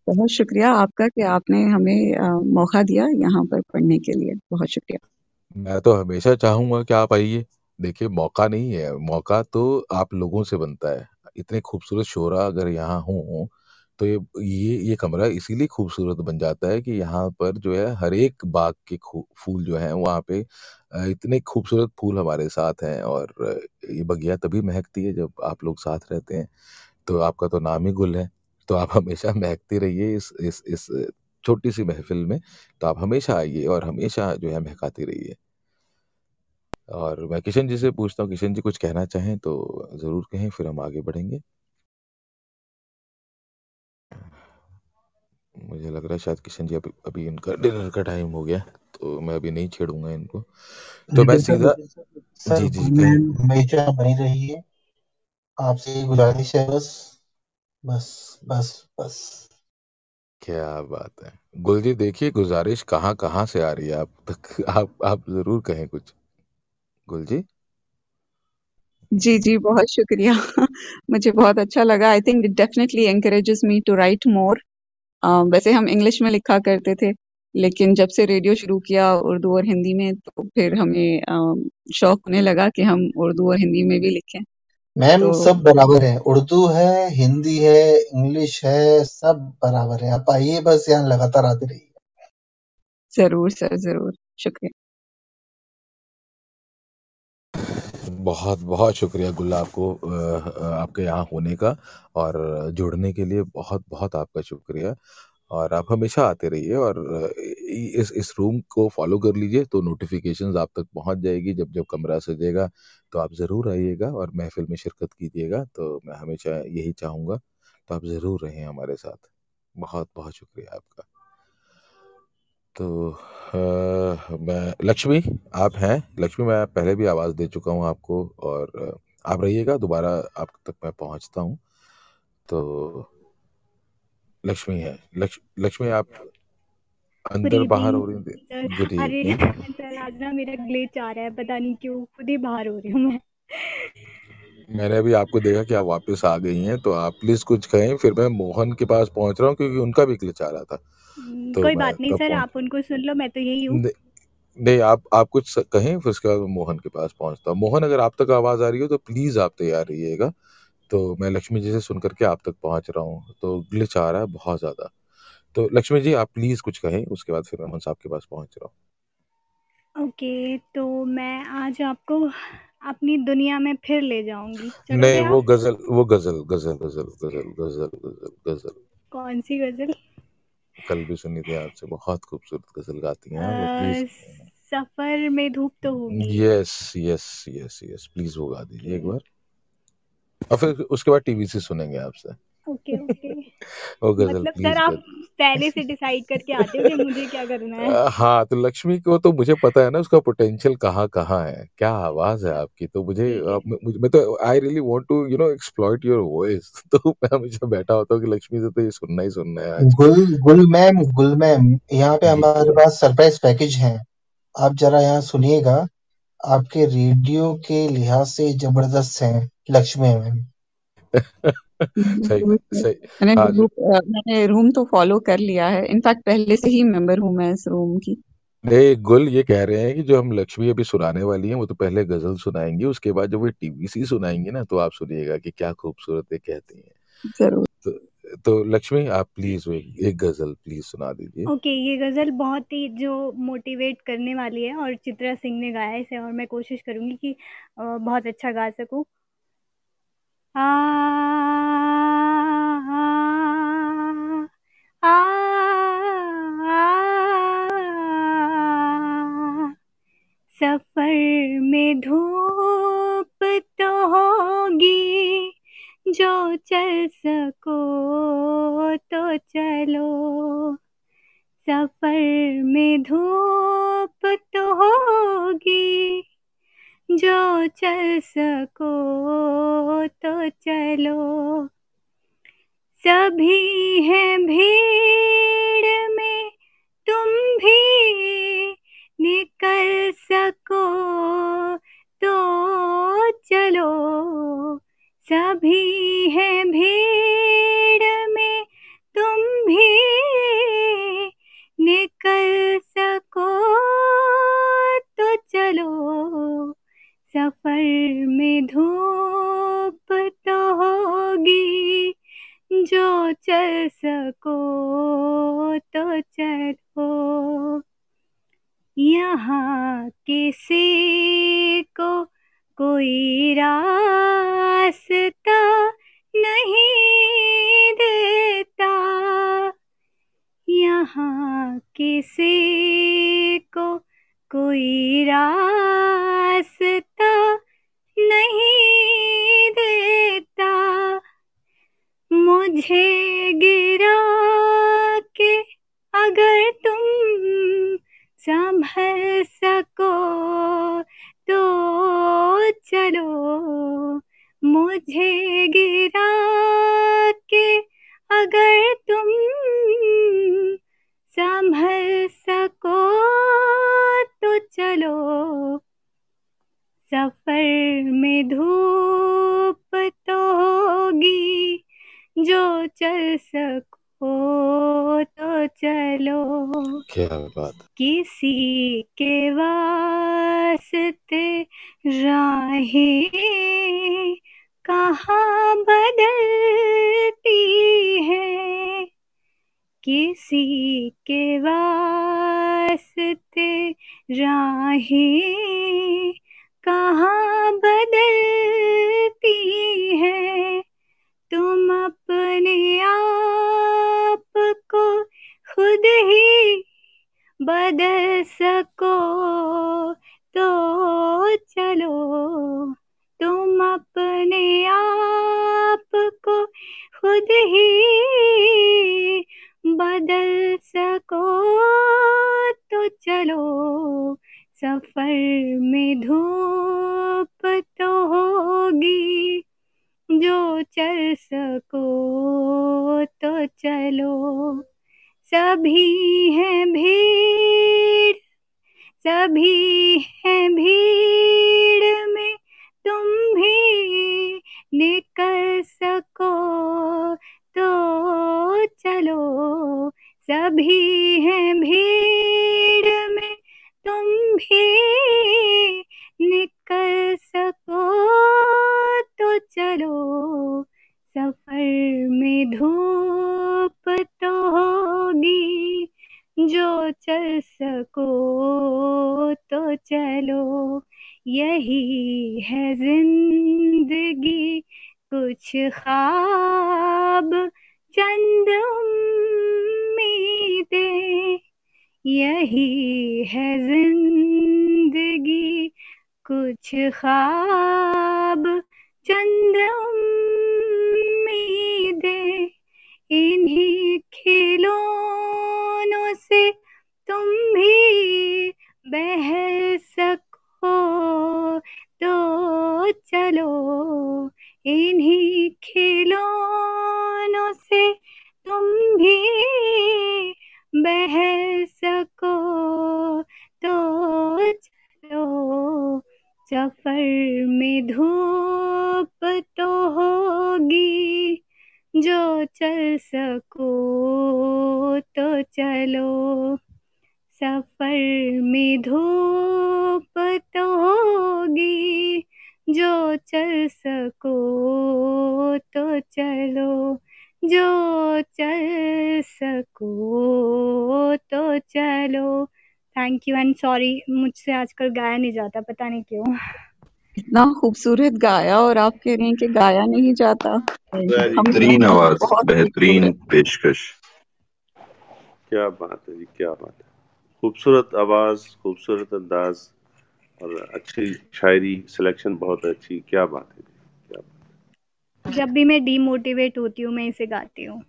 बहुत शुक्रिया आपका कि आपने हमें मौका दिया यहाँ पर पढ़ने के लिए। बहुत शुक्रिया। मैं तो हमेशा चाहूँगा कि आप आइए। देखिए, मौका नहीं है। मौका तो आप लोगों से बनता है। इतने खूबसूरत शोरा अगर यहाँ हों तो ये ये ये कमरा इसीलिए खूबसूरत बन जाता है कि यहाँ पर जो है, हर एक बाग के फूल जो हैं, वहाँ पे इतने खूबसूरत फूल हमारे साथ हैं और ये बगिया तभी महकती है जब आप लोग साथ रहते हैं। तो आपका तो नाम ही गुल है। तो आप हमेशा महकती रहिए इस इस इस छोटी सी महफिल में। तो आप हमेशा आइए और हमेशा जो है, महकाती रहिए। और मैं किशन जी से पूछता हूँ किशन जी कुछ कहना चाहें तो ज़रूर कहें फिर हम आगे बढ़ेंगे। मुझे लग रहा है शायद किशन जी अभी अभी इनका डिनर का टाइम हो गया तो मैं अभी नहीं छेड़ूँगा इनको। तो मैं लेकिन सर सीधा सर। जी जी गुल कहें हमेशा बनी रहिए। आपसे ये गुजारिश है बस बस बस बस। क्या बात है। गुल जी देखिए गुजारिश कहाँ कहाँ से आ रही है आप तक? आप आप ज़रूर कहें कुछ। गुल जी? जी जी बहुत शुक्रिया। मुझे बहुत अच्छा लगा। I think it definitely encourages me to write more वैसे हम इंग्लिश में लिखा करते थे लेकिन जब से रेडियो शुरू किया उर्दू और हिंदी में तो फिर हमें शौक होने लगा कि हम उर्दू और हिंदी में भी लिखें। मैम तो सब बराबर है। उर्दू है हिंदी है इंग्लिश है सब बराबर है। आप आइए बस यहाँ लगातार आते रहिए। ज़रूर सर ज़रूर। शुक्रिया। बहुत बहुत शुक्रिया गुल्ला आपको आपके यहाँ होने का और जुड़ने के लिए बहुत बहुत आपका शुक्रिया। और आप हमेशा आते रहिए और इस इस रूम को फॉलो कर लीजिए तो नोटिफिकेशंस आप तक पहुँच जाएगी। जब जब कमरा सजेगा तो आप ज़रूर आइएगा और महफिल में शिरकत कीजिएगा तो मैं हमेशा यही चाहूँगा तो आप ज़रूर रहें हमारे साथ। बहुत बहुत शुक्रिया आपका। तो मैं लक्ष्मी आप हैं? लक्ष्मी मैं पहले भी आवाज़ दे चुका हूँ आपको और आप रहिएगा दोबारा आप तक मैं पहुँचता हूँ। तो लक्ष्मी है। लक्ष, लक्ष्मी आप अंदर बाहर हो रही सर अरे सर आज ना मेरा ग्लिच आ रहा है पता नहीं क्यों खुद ही बाहर हो रही हूँ मैं। मैंने अभी आपको देखा कि आप वापस आ गई हैं तो आप प्लीज़ कुछ कहें फिर मैं मोहन के पास पहुँच रहा हूँ क्योंकि उनका भी ग्लिच आ रहा था। तो कोई बात नहीं सर पहुँच आप उनको सुन लो मैं तो यही हूँ। नहीं नहीं, आप आप कुछ स- कहें फिर उसके बाद मैं मोहन के पास पहुँचता हूँ। मोहन अगर आप तक आवाज़ आ रही हो तो प्लीज़ आप तैयार रहिएगा। तो मैं लक्ष्मी जी से सुन करके आप तक पहुँच रहा हूँ। तो ग्लिच आ रहा है बहुत ज़्यादा। तो लक्ष्मी जी आप प्लीज़ कुछ कहें उसके बाद फिर मैं मोहन साहब के पास पहुँच रहा हूँ। ओके तो मैं आज आपको अपनी दुनिया में फिर ले जाऊँगी। चलोगे नहीं वो गज़ल वो गज़ल गज़ल गज़ल गज़ल गज़ल गज़ल गज़ल। कौन सी गज़ल? कल भी सुनी थी आपसे बहुत खूबसूरत गज़ल गाती हैं सफ़र में धूप तो होगी। Yes yes yes yes please वो गा दीजिए एक बार। और फिर उसके बाद टीवी से सुनेंगे आपसे। ओके ओके वो गज़ल मतलब प्लीज़ सर आप गज़ल। पहले से डिसाइड करके आते हो कि मुझे क्या करना है? हाँ तो लक्ष्मी को तो मुझे पता है ना उसका पोटेंशियल कहाँ कहाँ है। क्या आवाज़ है आपकी? तो मुझे म- तो I really want to you know exploit your voice तो मैं हमेशा बैठा होता हूँ कि लक्ष्मी से तो ये सुनना ही सुनना है आज। गुल गुल मैम गुल मैम यहाँ पे जी। हमारे पास सरप्राइज़ पैकेज है। आप जरा यहाँ सुनिएगा आपके रेडियो के लिहाज से ज़बरदस्त हैं लक्ष्मी मैम। सही सही। मैंने हाँ जी। ग्रुप अ, मैंने रूम तो फॉलो कर लिया है। इनफैक्ट पहले से ही मेंबर हूँ मैं इस रूम की। नहीं गुल ये कह रहे हैं कि जो हम लक्ष्मी अभी सुनाने वाली हैं वो तो पहले गज़ल सुनाएँगी उसके बाद जब वो टीवीसी सुनाएँगी ना तो आप सुनिएगा कि क्या खूबसूरत ये कहती हैं। ज़रूर। तो, तो लक्ष्मी आप प्लीज़ वो एक, एक गज़ल प्लीज़ सुना दीजिए। ओके ये गज़ल बहुत ही जो मोटिवेट करने वाली है और चित्रा सिंह ने गाया है इसे और मैं कोशिश करूँगी कि अ, बहुत अच्छा गा सकूँ। आ, सफ़र में धूप तो होगी जो चल सको तो चलो। सफ़र में धूप तो होगी जो चल सको तो चलो। सभी हैं भीड़ में, तुम भी निकल सको तो चलो। सभी हैं भीड़ में, तुम भी निकल सको तो चलो। सफ़र में धूप तो होगी, जो चल सको तो चलो यहाँ किसी को कोई रास्ता नहीं देता। यहाँ किसी को कोई रास्ता मुझे गिरा के अगर तुम संभल सको तो चलो। मुझे गिरा के अगर तुम संभल सको तो चलो। सफ़र में धूप सको तो चलो। क्या बात किसी के वास्ते राहें कहाँ बदलती है? किसी के वास्ते राहें कहाँ बदलती खुद ही बदल सको तो चलो तुम अपने आप को खुद ही बदल सको तो चलो सफ़र में धूप तो होगी जो चल सको तो चलो। सभी हैं भीड़, सभी हैं भीड़ में तुम भी निकल सको। तो चलो, सभी हैं भीड़ में तुम भी निकल सको। तो चलो, सफ़र में धूप तो होगी जो चल सको तो चलो। यही है ज़िंदगी, कुछ ख्वाब, चंद उम्मीदें। यही है ज़िंदगी, कुछ ख्वाब, चंद सॉरी मुझसे आजकल गाया नहीं जाता पता नहीं क्यों। इतना खूबसूरत गाया और आप कह रहे हैं कि गाया नहीं जाता। बेहतरीन आवाज़ बेहतरीन खूबसूरत। पेशकश। क्या बात है जी क्या बात है। खूबसूरत आवाज़ खूबसूरत अंदाज और अच्छी शायरी सिलेक्शन बहुत अच्छी क्या बात है जब भी मैं डीमोटिवेट होती हूँ मैं इसे गाती हूँ।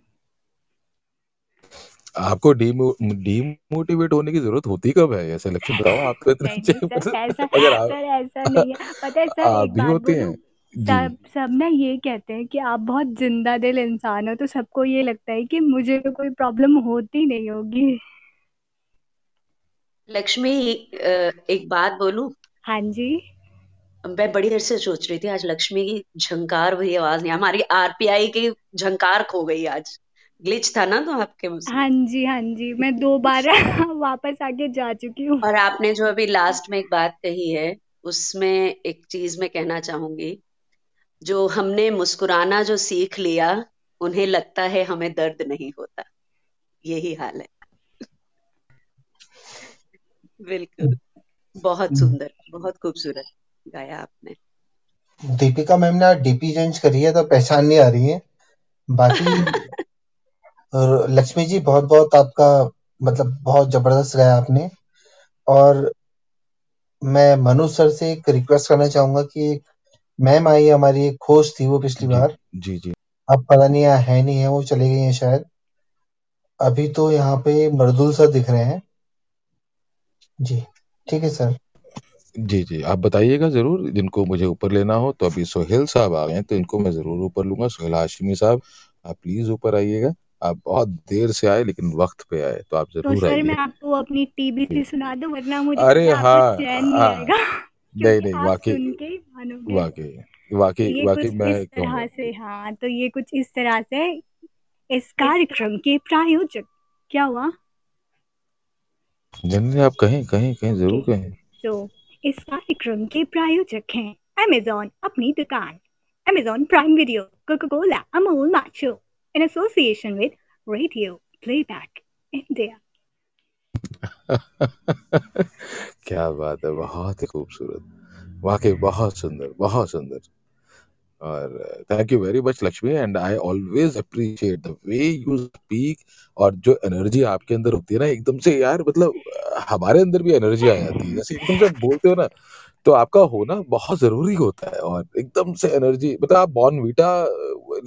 आपको डीमो डीमोटिवेट होने की ज़रूरत होती कब है? ऐसे लक्ष्य बताओ आप तो इतने नहीं सर ऐसा अगर आप सर ऐसा नहीं है। पता है सर आप भी बात होते हैं। जी। सब सब ना ये कहते हैं कि आप बहुत ज़िंदा दिल इंसान हो तो सबको ये लगता है कि मुझे तो कोई प्रॉब्लम होती नहीं होगी। लक्ष्मी एक बात बोलूँ? हाँ जी। मैं बड़ी देर से सोच रही थी आज लक्ष्मी की झंकार भरी आवाज़ नहीं हमारी आरपीआई की झंकार खो गई आज। ग्लिच था ना तो आपके उसमें? हाँ जी हाँ जी। मैं दो बार वापस आके जा चुकी हूँ। और आपने जो अभी लास्ट में एक बात कही है उसमें एक चीज़ मैं कहना चाहूँगी। जो हमने मुस्कुराना जो सीख लिया उन्हें लगता है हमें दर्द नहीं होता। यही हाल है। बिल्कुल। बहुत सुंदर बहुत खूबसूरत गाया आपने। दीपिका मैम ने डीपी चेंज करी है तो पहचान नहीं आ रही है। बाकी और लक्ष्मी जी बहुत बहुत आपका मतलब बहुत ज़बरदस्त गाया आपने। और मैं मनु सर से एक रिक्वेस्ट करना चाहूँगा कि एक मैम आई हमारी एक खोज थी वो पिछली जी बार। जी जी। अब पता नहीं यहाँ है नहीं है वो चले गई हैं शायद। अभी तो यहाँ पे मरदुल सर दिख रहे हैं। जी ठीक है सर। जी जी आप बताइएगा ज़रूर जिनको मुझे ऊपर लेना हो तो अभी सोहेल साहब आ गए हैं तो इनको मैं ज़रूर ऊपर लूँगा। सोहेल हाशमी साहब आप प्लीज़ ऊपर आइएगा। आप बहुत देर से आए लेकिन वक्त पे आए तो आप ज़रूर तो ज़रूर सर मैं आपको अपनी टीबीसी सुना दूँ वरना मुझे अरे हाँ आपको चैन नहीं हाँ। आएगा नहीं क्योंकि नहीं आप वाकई वाकई तो वाकई ये वाकई कुछ मैं तरह से हाँ तो ये कुछ इस तरह से इस कार्यक्रम के प्रायोजक क्या हुआ? जनरली आप कहें कहें कहें ज़रूर कहें। तो इस कार्यक्रम के प्रायोजक हैं अमेजोन अपनी दुकान। Amazon Prime Video Coca Cola Amul nacho in association with radio playback India क्या बात है, बहुत ही खूबसूरत। वाकई बहुत सुंदर बहुत सुंदर। और thank you very much Lakshmi and I always appreciate the way you speak और जो एनर्जी आपके अंदर होती है ना, एकदम से यार मतलब हमारे अंदर भी एनर्जी आ जाती है। जैसे एकदम से बोलते हो ना तो आपका होना बहुत ज़रूरी होता है और एकदम से एनर्जी मतलब आप बॉर्न वीटा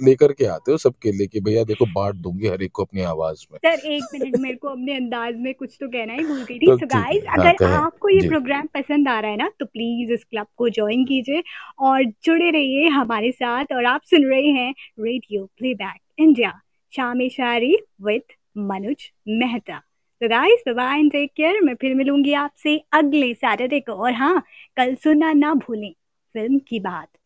लेकर के आते हो सबके लिए कि भैया देखो बांट दूँगी हर एक को अपनी आवाज़ में। सर एक मिनट मेरे को अपने अंदाज में कुछ तो कहना ही भूल गई थी। तो गाइस हाँ अगर आपको ये प्रोग्राम पसंद आ रहा है ना तो प्लीज़ इस क्लब को ज्वाइन कीजिए और जुड़े रहिए हमारे साथ और आप सुन रहे हैं रेडियो प्लेबैक इंडिया शामी शायरी विद मनुज मेहता तो guys bye and take care मैं फिर मिलूँगी आपसे अगले सैटरडे को। और हाँ कल सुना ना भूलें। फ़िल्म की बात।